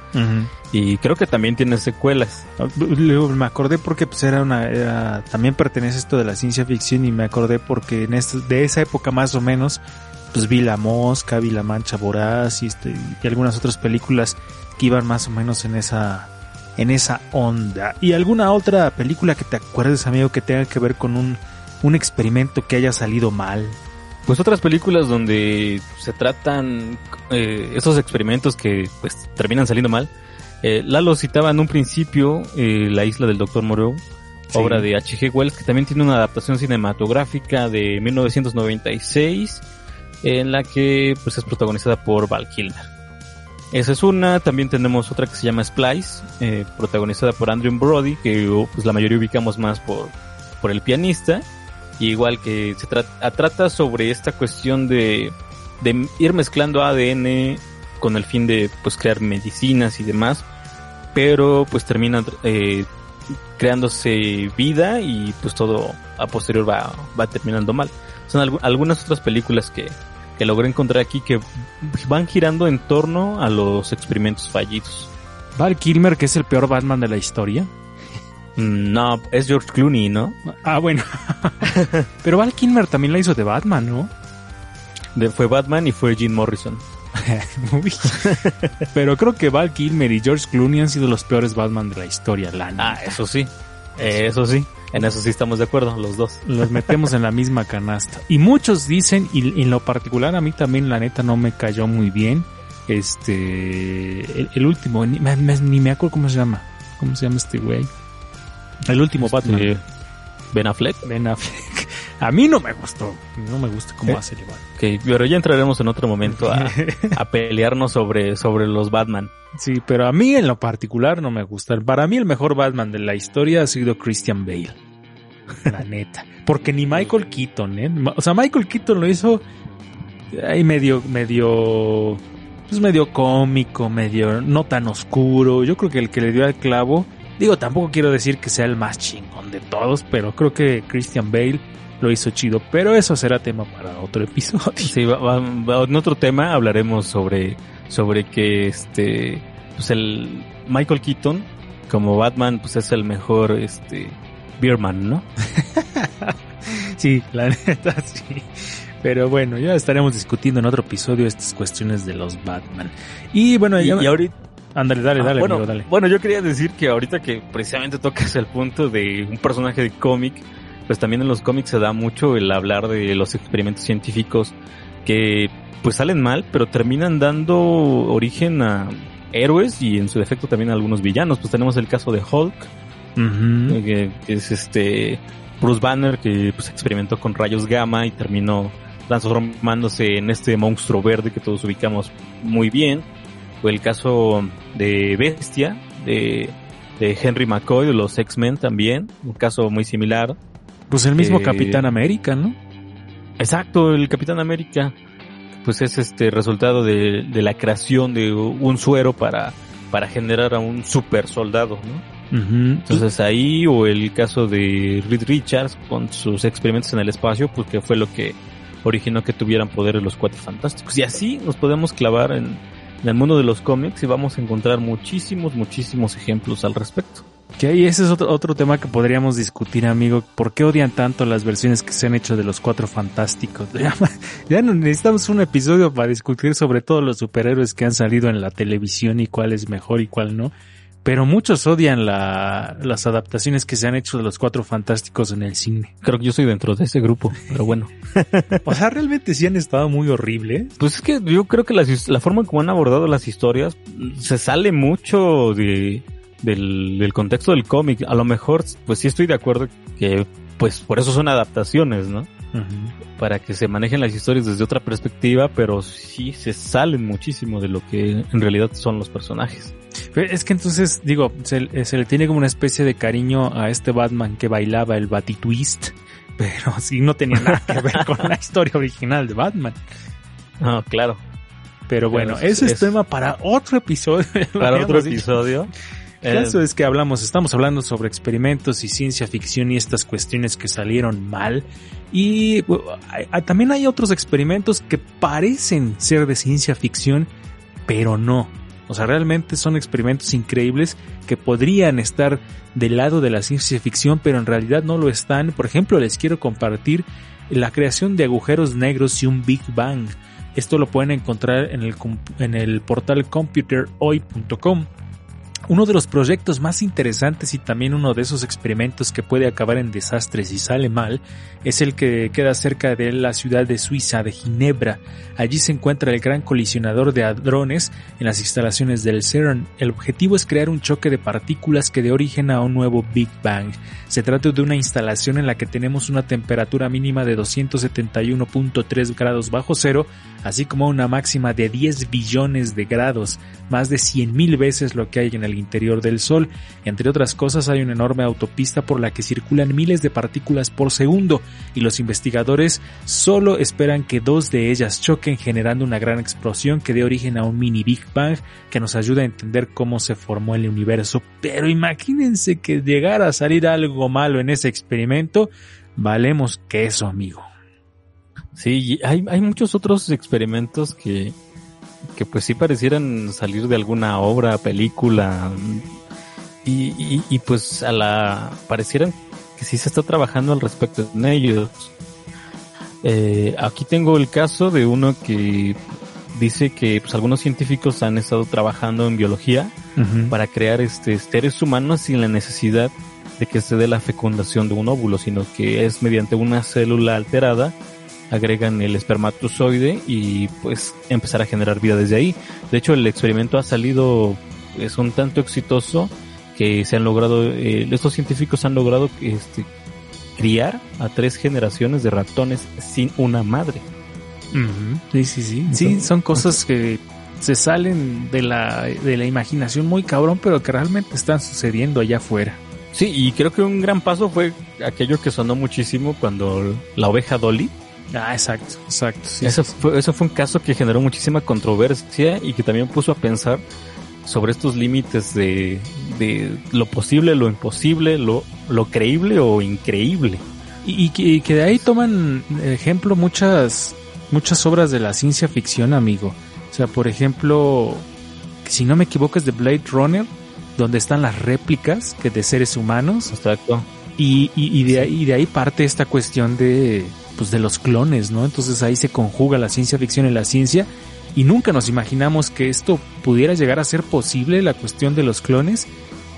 y creo que también tiene secuelas. Luego me acordé porque pues era una era- también pertenece esto de la ciencia ficción y me acordé porque en este, de esa época más o menos pues vi La Mosca, vi La Mancha Voraz y, este, y algunas otras películas que iban más o menos en esa en esa onda. ¿Y alguna otra película que te acuerdes, amigo, que tenga que ver con un, un experimento que haya salido mal? Pues otras películas donde se tratan eh, esos experimentos que pues terminan saliendo mal. Eh, Lalo citaba en un principio eh, La isla del Dr. Moreau, Sí. obra de H.G. Wells, que también tiene una adaptación cinematográfica de 1996, en la que pues es protagonizada por Val Kilmer. Esa es una, también tenemos otra que se llama Splice, eh, protagonizada por Andrew Brody, que oh, pues la mayoría ubicamos más por, por el pianista, y igual que se trata, trata sobre esta cuestión de, de ir mezclando ADN con el fin de pues crear medicinas y demás, pero pues termina eh, creándose vida y pues todo a posterior va, va terminando mal. Son algu- algunas otras películas que, que logré encontrar aquí que van girando en torno a los experimentos fallidos. Val Kilmer, que es el peor Batman de la historia. Mm, No, es George Clooney, ¿no? Ah, bueno. Pero Val Kilmer también la hizo de Batman, ¿no? De- fue Batman y fue Jim Morrison. Pero creo que Val Kilmer y George Clooney han sido los peores Batman de la historia, la Ah, eso sí. Eh, eso sí. En eso sí estamos de acuerdo, los dos. Los metemos en la misma canasta. Y muchos dicen, y en lo particular a mí también la neta no me cayó muy bien, este, el, el último, ni me, me- ni me acuerdo cómo se llama. ¿Cómo se llama este güey? El último Batman. Eh, ben Affleck. Ben Affleck. A mí no me gustó. No me gusta cómo ¿Eh? hace el Batman. Ok, pero ya entraremos en otro momento a, a pelearnos sobre, sobre los Batman. Sí, pero a mí en lo particular no me gusta. Para mí el mejor Batman de la historia ha sido Christian Bale. La neta. Porque ni Michael Keaton, ¿eh? O sea, Michael Keaton lo hizo ahí medio, medio, pues medio cómico, medio no tan oscuro. Yo creo que el que le dio al clavo, digo, tampoco quiero decir que sea el más chingón de todos, pero creo que Christian Bale lo hizo chido. Pero eso será tema para otro episodio. Sí, va- va- va- en otro tema hablaremos sobre, sobre que este, pues el Michael Keaton como Batman, pues es el mejor, este, Beerman, ¿no? Sí, la neta sí. Pero bueno, ya estaremos discutiendo en otro episodio estas cuestiones de los Batman. Y bueno, Y, ya- y ahorita, ándale, dale, Ah, dale, bueno, amigo, dale. bueno, yo quería decir que ahorita que precisamente tocas el punto de un personaje de cómic, pues también en los cómics se da mucho el hablar de los experimentos científicos que pues salen mal, pero terminan dando origen a héroes y en su defecto también a algunos villanos. Pues tenemos el caso de Hulk, Ujú. que, que es este Bruce Banner que pues experimentó con rayos gamma y terminó transformándose en este monstruo verde que todos ubicamos muy bien. Fue el caso de Bestia, de, de Henry McCoy, de los X-Men también, un caso muy similar. Pues el mismo Eh, Capitán América, ¿no? Exacto, el Capitán América, pues es este resultado de, de la creación de un suero para, para generar a un super soldado, ¿no? Entonces ahí, o el caso de Reed Richards con sus experimentos en el espacio, pues que fue lo que originó que tuvieran poderes los cuatro fantásticos. Y así nos podemos clavar en, en el mundo de los cómics y vamos a encontrar muchísimos, muchísimos ejemplos al respecto. Que ahí ese es otro, otro tema que podríamos discutir, amigo. ¿Por qué odian tanto las versiones que se han hecho de los cuatro fantásticos? Ya, ya no necesitamos un episodio para discutir sobre todos los superhéroes que han salido en la televisión y cuál es mejor y cuál no. Pero muchos odian la, las adaptaciones que se han hecho de los cuatro fantásticos en el cine. Creo que yo soy dentro de ese grupo, pero bueno. O sea, realmente sí han estado muy horribles. Pues es que yo creo que las la forma en cómo han abordado las historias se sale mucho de, del, del contexto del cómic. A lo mejor, pues sí estoy de acuerdo que, pues por eso son adaptaciones, ¿no? Para que se manejen las historias desde otra perspectiva, pero sí se salen muchísimo de lo que en realidad son los personajes. Es que entonces, digo, se, se le tiene como una especie de cariño a este Batman que bailaba el Batitwist, pero sí no tenía nada que ver con la historia original de Batman. Ah, claro. Pero bueno, Pero es- ese es, tema para otro episodio. Para otro episodio. El eh, caso es que hablamos, estamos hablando sobre experimentos y ciencia ficción y estas cuestiones que salieron mal. Y bueno, hay- hay- también hay otros experimentos que parecen ser de ciencia ficción, pero no. O sea, realmente son experimentos increíbles que podrían estar del lado de la ciencia ficción, pero en realidad no lo están. Por ejemplo, les quiero compartir la creación de agujeros negros y un Big Bang. Esto lo pueden encontrar en el, en el portal computerhoy.com. Uno de los proyectos más interesantes y también uno de esos experimentos que puede acabar en desastre si sale mal es el que queda cerca de la ciudad de Suiza de Ginebra. Allí se encuentra el gran colisionador de hadrones en las instalaciones del CERN. El objetivo es crear un choque de partículas que dé origen a un nuevo Big Bang. Se trata de una instalación en la que tenemos una temperatura mínima de 271.3 grados bajo cero, así como una máxima de 10 billones de grados, más de 100.000 veces lo que hay en el interior del Sol. Entre otras cosas hay una enorme autopista por la que circulan miles de partículas por segundo y los investigadores solo esperan que dos de ellas choquen generando una gran explosión que dé origen a un mini Big Bang que nos ayuda a entender cómo se formó el universo. Pero imagínense que llegara a salir algo malo en ese experimento, valemos queso, amigo. Sí, hay, hay muchos otros experimentos que, que pues sí parecieran salir de alguna obra, película, y, y, y pues a la parecieran que sí se está trabajando al respecto en ellos. Eh, aquí tengo el caso de uno que dice que pues algunos científicos han estado trabajando en biología para crear este seres humanos sin la necesidad de que se dé la fecundación de un óvulo, sino que es mediante una célula alterada agregan el espermatozoide y pues empezar a generar vida desde ahí. De hecho, el experimento ha salido es un tanto exitoso que se han logrado eh, estos científicos han logrado este criar a tres generaciones de ratones sin una madre. Sí, sí, sí. Sí, son cosas que se salen de la, de la imaginación muy cabrón, pero que realmente están sucediendo allá afuera. Sí, y creo que un gran paso fue aquello que sonó muchísimo cuando la oveja Dolly. Ah, exacto, exacto. sí, eso, sí, fue, eso fue un caso que generó muchísima controversia y que también puso a pensar sobre estos límites de, de lo posible, lo imposible, lo, lo creíble o increíble. Y, y que, y que de ahí toman ejemplo muchas, muchas obras de la ciencia ficción, amigo. O sea, por ejemplo, si no me equivoco es de Blade Runner, donde están las réplicas que de seres humanos. Exacto. Y, y, y de, ahí, y de ahí parte esta cuestión de, pues de los clones, ¿no? Entonces ahí se conjuga la ciencia ficción y la ciencia. Y nunca nos imaginamos que esto pudiera llegar a ser posible, la cuestión de los clones.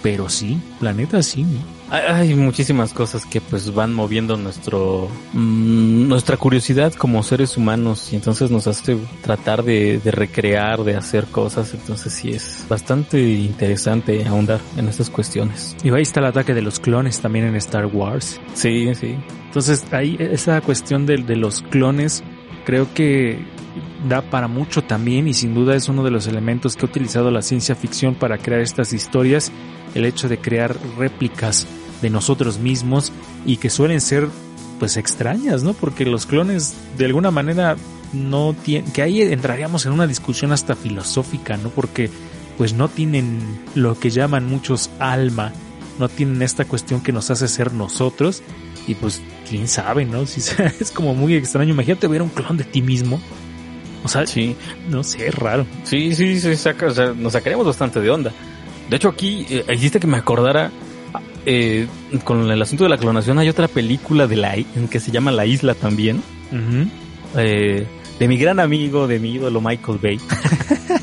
Pero sí, la neta sí. Hay muchísimas cosas que pues van moviendo nuestro mm, nuestra curiosidad como seres humanos y entonces nos hace tratar de, de, recrear, de hacer cosas, entonces sí es bastante interesante ahondar en estas cuestiones. Y ahí está el ataque de los clones también en Star Wars. Sí, sí. Entonces ahí esa cuestión de, de los clones creo que da para mucho también y sin duda es uno de los elementos que ha utilizado la ciencia ficción para crear estas historias, el hecho de crear réplicas de nosotros mismos y que suelen ser pues extrañas, ¿no? Porque los clones de alguna manera no tienen, que ahí entraríamos en una discusión hasta filosófica, ¿no? Porque pues no tienen lo que llaman muchos alma, no tienen esta cuestión que nos hace ser nosotros y pues quién sabe, ¿no? Si es como muy extraño, imagínate ver un clon de ti mismo. O sea, sí, no sé, es raro. Sí, sí, sí, saca, o sea, nos sacaríamos bastante de onda. De hecho, aquí eh, hiciste que me acordara eh, con el asunto de la clonación hay otra película de la que se llama La Isla también. eh, de mi gran amigo, de mi ídolo Michael Bay.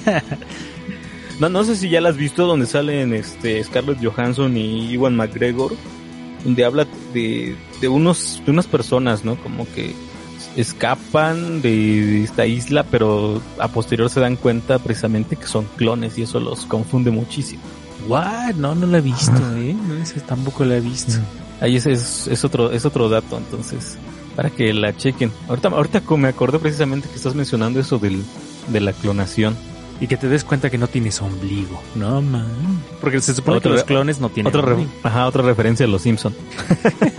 no, no sé si ya la has visto donde salen este Scarlett Johansson y Iwan McGregor, donde habla de, de unos de unas personas, ¿no? Como que escapan de esta isla, pero a posterior se dan cuenta precisamente que son clones y eso los confunde muchísimo. What? No, no la he visto, ¿eh? No, ese tampoco la he visto. Ahí es, es, es, otro, es otro dato, entonces, para que la chequen. Ahorita, ahorita me acordé precisamente que estás mencionando eso del, de la clonación. Y que te des cuenta que no tienes ombligo. No, man. Porque se supone Otra- que los clones no tienen Otra, re- ombligo. ajá, otra referencia a los Simpson.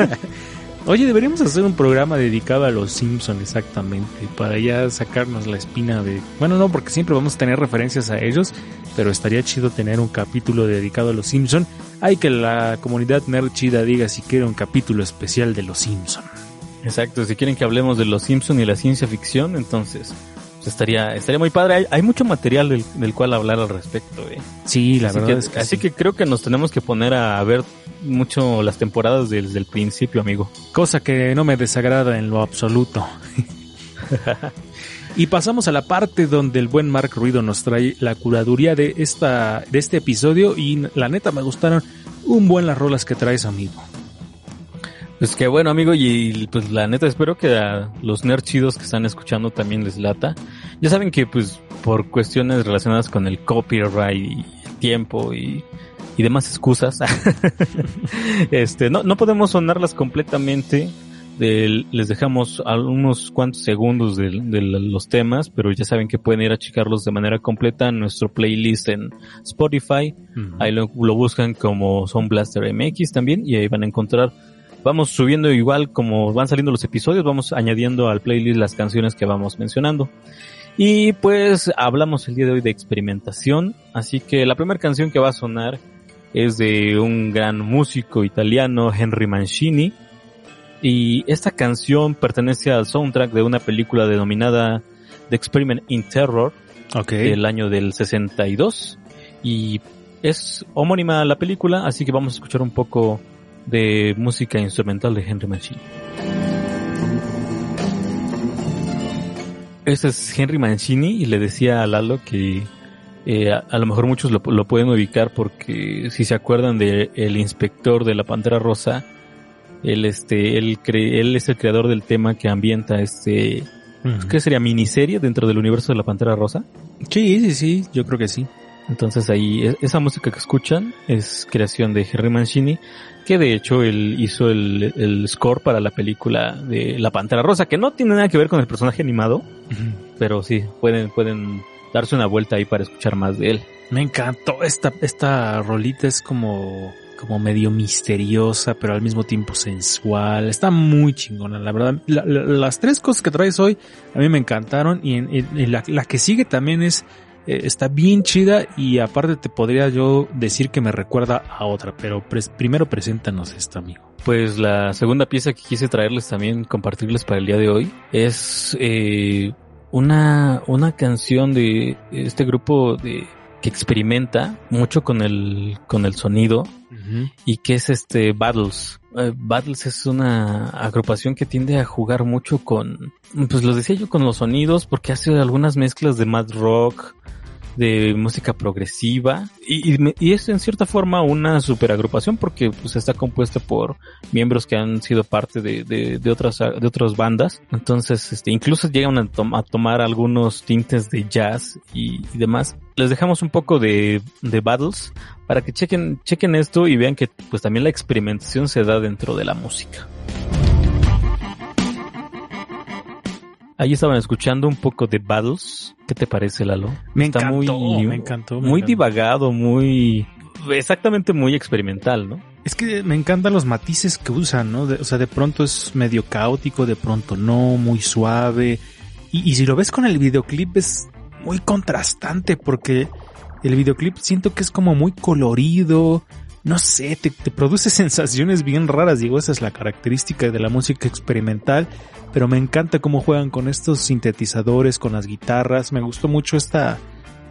Oye, deberíamos hacer un programa dedicado a los Simpson exactamente, para ya sacarnos la espina de... Bueno, no, porque siempre vamos a tener referencias a ellos, pero estaría chido tener un capítulo dedicado a los Simpson. Hay que la comunidad nerd chida diga si quiere un capítulo especial de los Simpson. Exacto, si quieren que hablemos de los Simpson y la ciencia ficción, entonces pues, estaría, estaría muy padre. Hay, hay mucho material del, del cual hablar al respecto. eh. Sí, la así verdad que, es que así sí. que creo que nos tenemos que poner a ver mucho las temporadas desde el principio, amigo. Cosa que no me desagrada en lo absoluto. y pasamos a la parte donde el buen Mark Ruido nos trae la curaduría de esta de este episodio y la neta me gustaron un buen las rolas que traes amigo. Pues que bueno, amigo, y pues la neta espero que a los nerds chidos que están escuchando también les lata. Ya saben que pues por cuestiones relacionadas con el copyright y el tiempo y, y demás excusas, este, no, no podemos sonarlas completamente. De- les dejamos a unos cuantos segundos de, de los temas, pero ya saben que pueden ir a checarlos de manera completa en nuestro playlist en Spotify. Ahí lo, lo buscan como Sound Blaster MX también y ahí van a encontrar. Vamos subiendo igual como van saliendo los episodios, vamos añadiendo al playlist las canciones que vamos mencionando. Y pues hablamos el día de hoy de experimentación, así que la primera canción que va a sonar es de un gran músico italiano, Henry Mancini. Y esta canción pertenece al soundtrack de una película denominada The Experiment in Terror, Ok. del año del 62 y es homónima a la película, así que vamos a escuchar un poco de música instrumental de Henry Mancini. Este es Henry Mancini y le decía a Lalo que eh, a, a lo mejor muchos lo, lo pueden ubicar porque si se acuerdan de el inspector de la Pantera Rosa, él este él cre- él es el creador del tema que ambienta este Ujú. ¿qué sería miniserie dentro del universo de la Pantera Rosa? Sí, sí, sí, yo creo que sí. Entonces ahí, e- esa música que escuchan es creación de Henry Mancini, que de hecho él hizo el, el score para la película de La Pantera Rosa, que no tiene nada que ver con el personaje animado, pero sí, pueden, pueden darse una vuelta ahí para escuchar más de él. Me encantó esta, esta rolita es como, como medio misteriosa, pero al mismo tiempo sensual. Está muy chingona, la verdad. La- la- las tres cosas que traes hoy a mí me encantaron y, en- en- en la, la que sigue también es, eh, está bien chida y aparte te podría yo decir que me recuerda a otra, pero primero preséntanos esta, amigo. Pues la segunda pieza que quise traerles también, compartirles para el día de hoy, es eh, una, una canción de este grupo de que experimenta mucho con el, con el sonido y que es este Battles. Eh, Battles es una agrupación que tiende a jugar mucho con, pues lo decía yo, con los sonidos, porque hace algunas mezclas de mad rock, de música progresiva. Y, es en cierta forma una superagrupación porque pues está compuesta por miembros que han sido parte de, de, otras de otras bandas. Entonces este incluso llegan a tomar algunos tintes de jazz y, y demás. Les dejamos un poco de, de battles para que chequen chequen esto y vean que pues también la experimentación se da dentro de la música Ahí estaban escuchando un poco de Battles. ¿Qué te parece, Lalo? Me Está encantó, muy, me encantó. me muy encantó. divagado, muy exactamente muy experimental, ¿no? Es que me encantan los matices que usan, ¿no? De- o sea, de pronto es medio caótico, de pronto no, muy suave. Y, y si lo ves con el videoclip es muy contrastante porque el videoclip siento que es como muy colorido. No sé, te, produce sensaciones bien raras. Digo, esa es la característica de la música experimental. Pero me encanta cómo juegan con estos sintetizadores, con las guitarras. Me gustó mucho esta,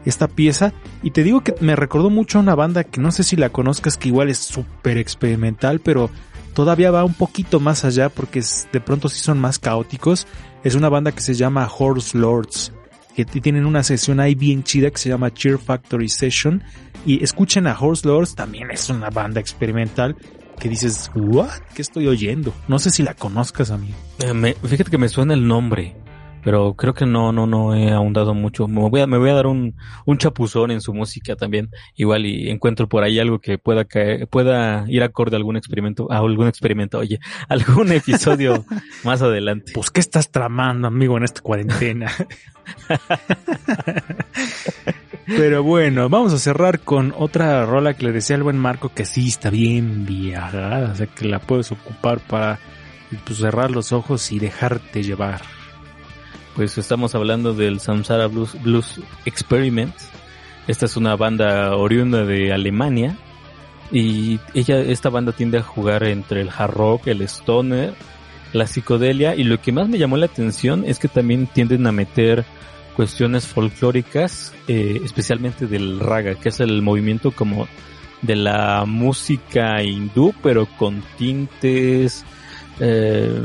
esta pieza. Y te digo que me recordó mucho a una banda que no sé si la conozcas, que igual es súper experimental, pero todavía va un poquito más allá porque de pronto sí son más caóticos. Es una banda que se llama Horse Lords, que tienen una sesión ahí bien chida que se llama Cheer Factory Session. Y escuchen a Horse Lords, también es una banda experimental que dices, ¿what? ¿Qué estoy oyendo? No sé si la conozcas, amigo. Eh, fíjate que me suena el nombre, pero creo que no, no, no he ahondado mucho. Me voy a, me voy a dar un, un chapuzón en su música también. Igual y encuentro por ahí algo que pueda caer, pueda ir acorde a algún experimento, a algún experimento, oye, algún episodio más adelante. Pues, ¿qué estás tramando, amigo, en esta cuarentena? Pero bueno, vamos a cerrar con otra rola que le decía al buen Marco que sí está bien viajada, o sea que la puedes ocupar para pues, cerrar los ojos y dejarte llevar. Pues estamos hablando del Samsara Blues, Blues Experiment. Esta es una banda oriunda de Alemania. Y ella, esta banda tiende a jugar entre el hard rock, el stoner, la psicodelia. Y lo que más me llamó la atención es que también tienden a meter cuestiones folclóricas, eh, especialmente del raga, que es el movimiento como de la música hindú, pero con tintes eh,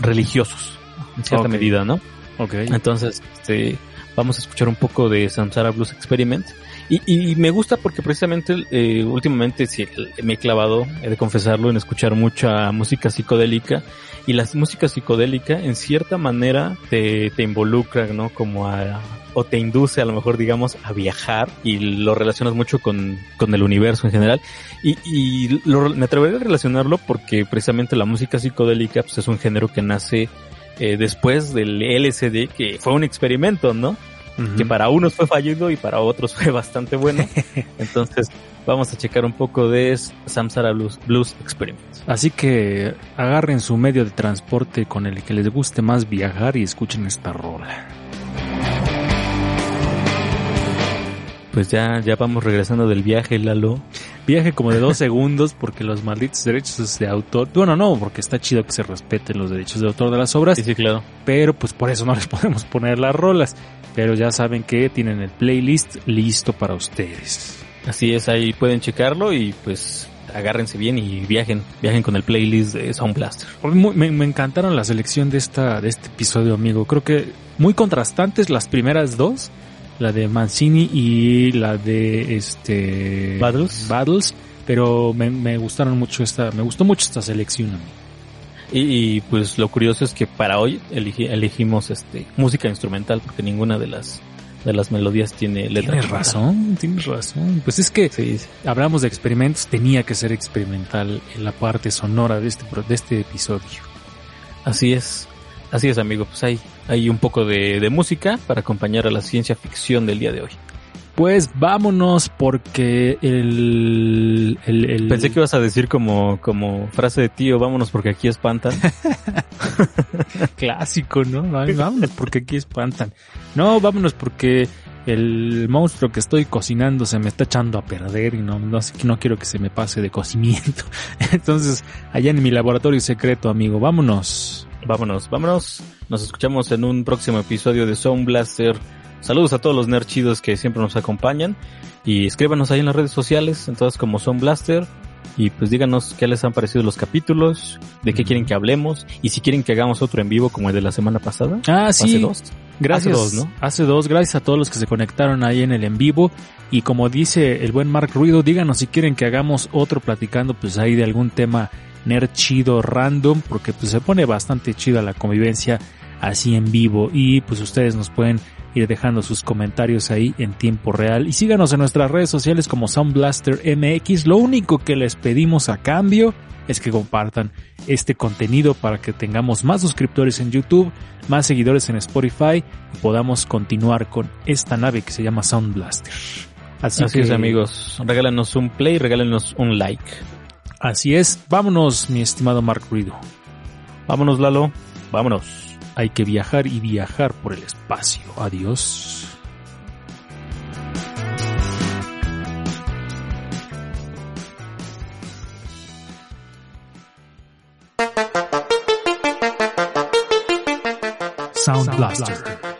religiosos, en cierta medida, ¿no? Ok. Entonces, este, vamos a escuchar un poco de Samsara Blues Experiment. Y, y me gusta porque precisamente eh, últimamente sí, me he clavado, he de confesarlo, en escuchar mucha música psicodélica. Y la música psicodélica en cierta manera te, te involucra, ¿no? Como a, o te induce a lo mejor digamos a viajar y lo relacionas mucho con, con el universo en general. Y, y lo- me atrevería a relacionarlo porque precisamente la música psicodélica pues, es un género que nace eh, después del LSD, que fue un experimento, ¿no? Que para unos fue fallido y para otros fue bastante bueno. Entonces, vamos a checar un poco de Samsara Blues, Blues Experiment. Así que agarren su medio de transporte con el que les guste más viajar y escuchen esta rola. Pues ya, ya vamos regresando del viaje, Lalo. Viaje como de dos segundos porque los malditos derechos de autor, bueno no, porque está chido que se respeten los derechos de autor de las obras, Sí, sí, claro. pero pues por eso no les podemos poner las rolas. Pero ya saben que tienen el playlist listo para ustedes. Así es, ahí pueden checarlo y pues agárrense bien y viajen, viajen con el playlist de Sound Blaster. Me, me encantaron la selección de esta de este episodio, amigo. Creo que muy contrastantes las primeras dos, la de Mancini y la de este Battles. Battles, pero me, me gustaron mucho esta, me gustó mucho esta selección. amigo. Y, y, pues lo curioso es que para hoy elegi- elegimos este música instrumental porque ninguna de las de las melodías tiene letra. Tienes razón, tienes razón. Pues es que Sí, sí. hablamos de experimentos, tenía que ser experimental en la parte sonora de este de este episodio. Así es, así es amigo, pues hay, hay un poco de, de música para acompañar a la ciencia ficción del día de hoy. Pues vámonos porque el, el, el- Pensé que ibas a decir como, como frase de tío, vámonos porque aquí espantan. clásico, ¿no? Vámonos porque aquí espantan. No, vámonos porque el monstruo que estoy cocinando se me está echando a perder y no, no, sé- no quiero que se me pase de cocimiento. Entonces, allá en mi laboratorio secreto, amigo, vámonos. Vámonos, vámonos. Nos escuchamos en un próximo episodio de Sound Blaster. Saludos a todos los nerd chidos que siempre nos acompañan. Y escríbanos ahí en las redes sociales, en todas como Sound Blaster. Y pues díganos qué les han parecido los capítulos, de qué quieren que hablemos, y si quieren que hagamos otro en vivo como el de la semana pasada. Ah, sí. dos. Gracias, Hace dos, ¿no? Hace dos, gracias a todos los que se conectaron ahí en el en vivo. Y como dice el buen Mark Ruido, díganos si quieren que hagamos otro platicando pues ahí de algún tema nerd chido, random, porque pues se pone bastante chida la convivencia así en vivo. Y pues ustedes nos pueden ir dejando sus comentarios ahí en tiempo real. Y síganos en nuestras redes sociales como Sound Blaster MX. Lo único que les pedimos a cambio es que compartan este contenido para que tengamos más suscriptores en YouTube, más seguidores en Spotify y podamos continuar con esta nave que se llama Sound Blaster. Así, Así que, es, amigos. Regálanos un play, regálenos un like. Así es. Vámonos, mi estimado Mark Ruido. Vámonos, Lalo. Vámonos. Hay que viajar y viajar por el espacio. Adiós. Sound Blaster.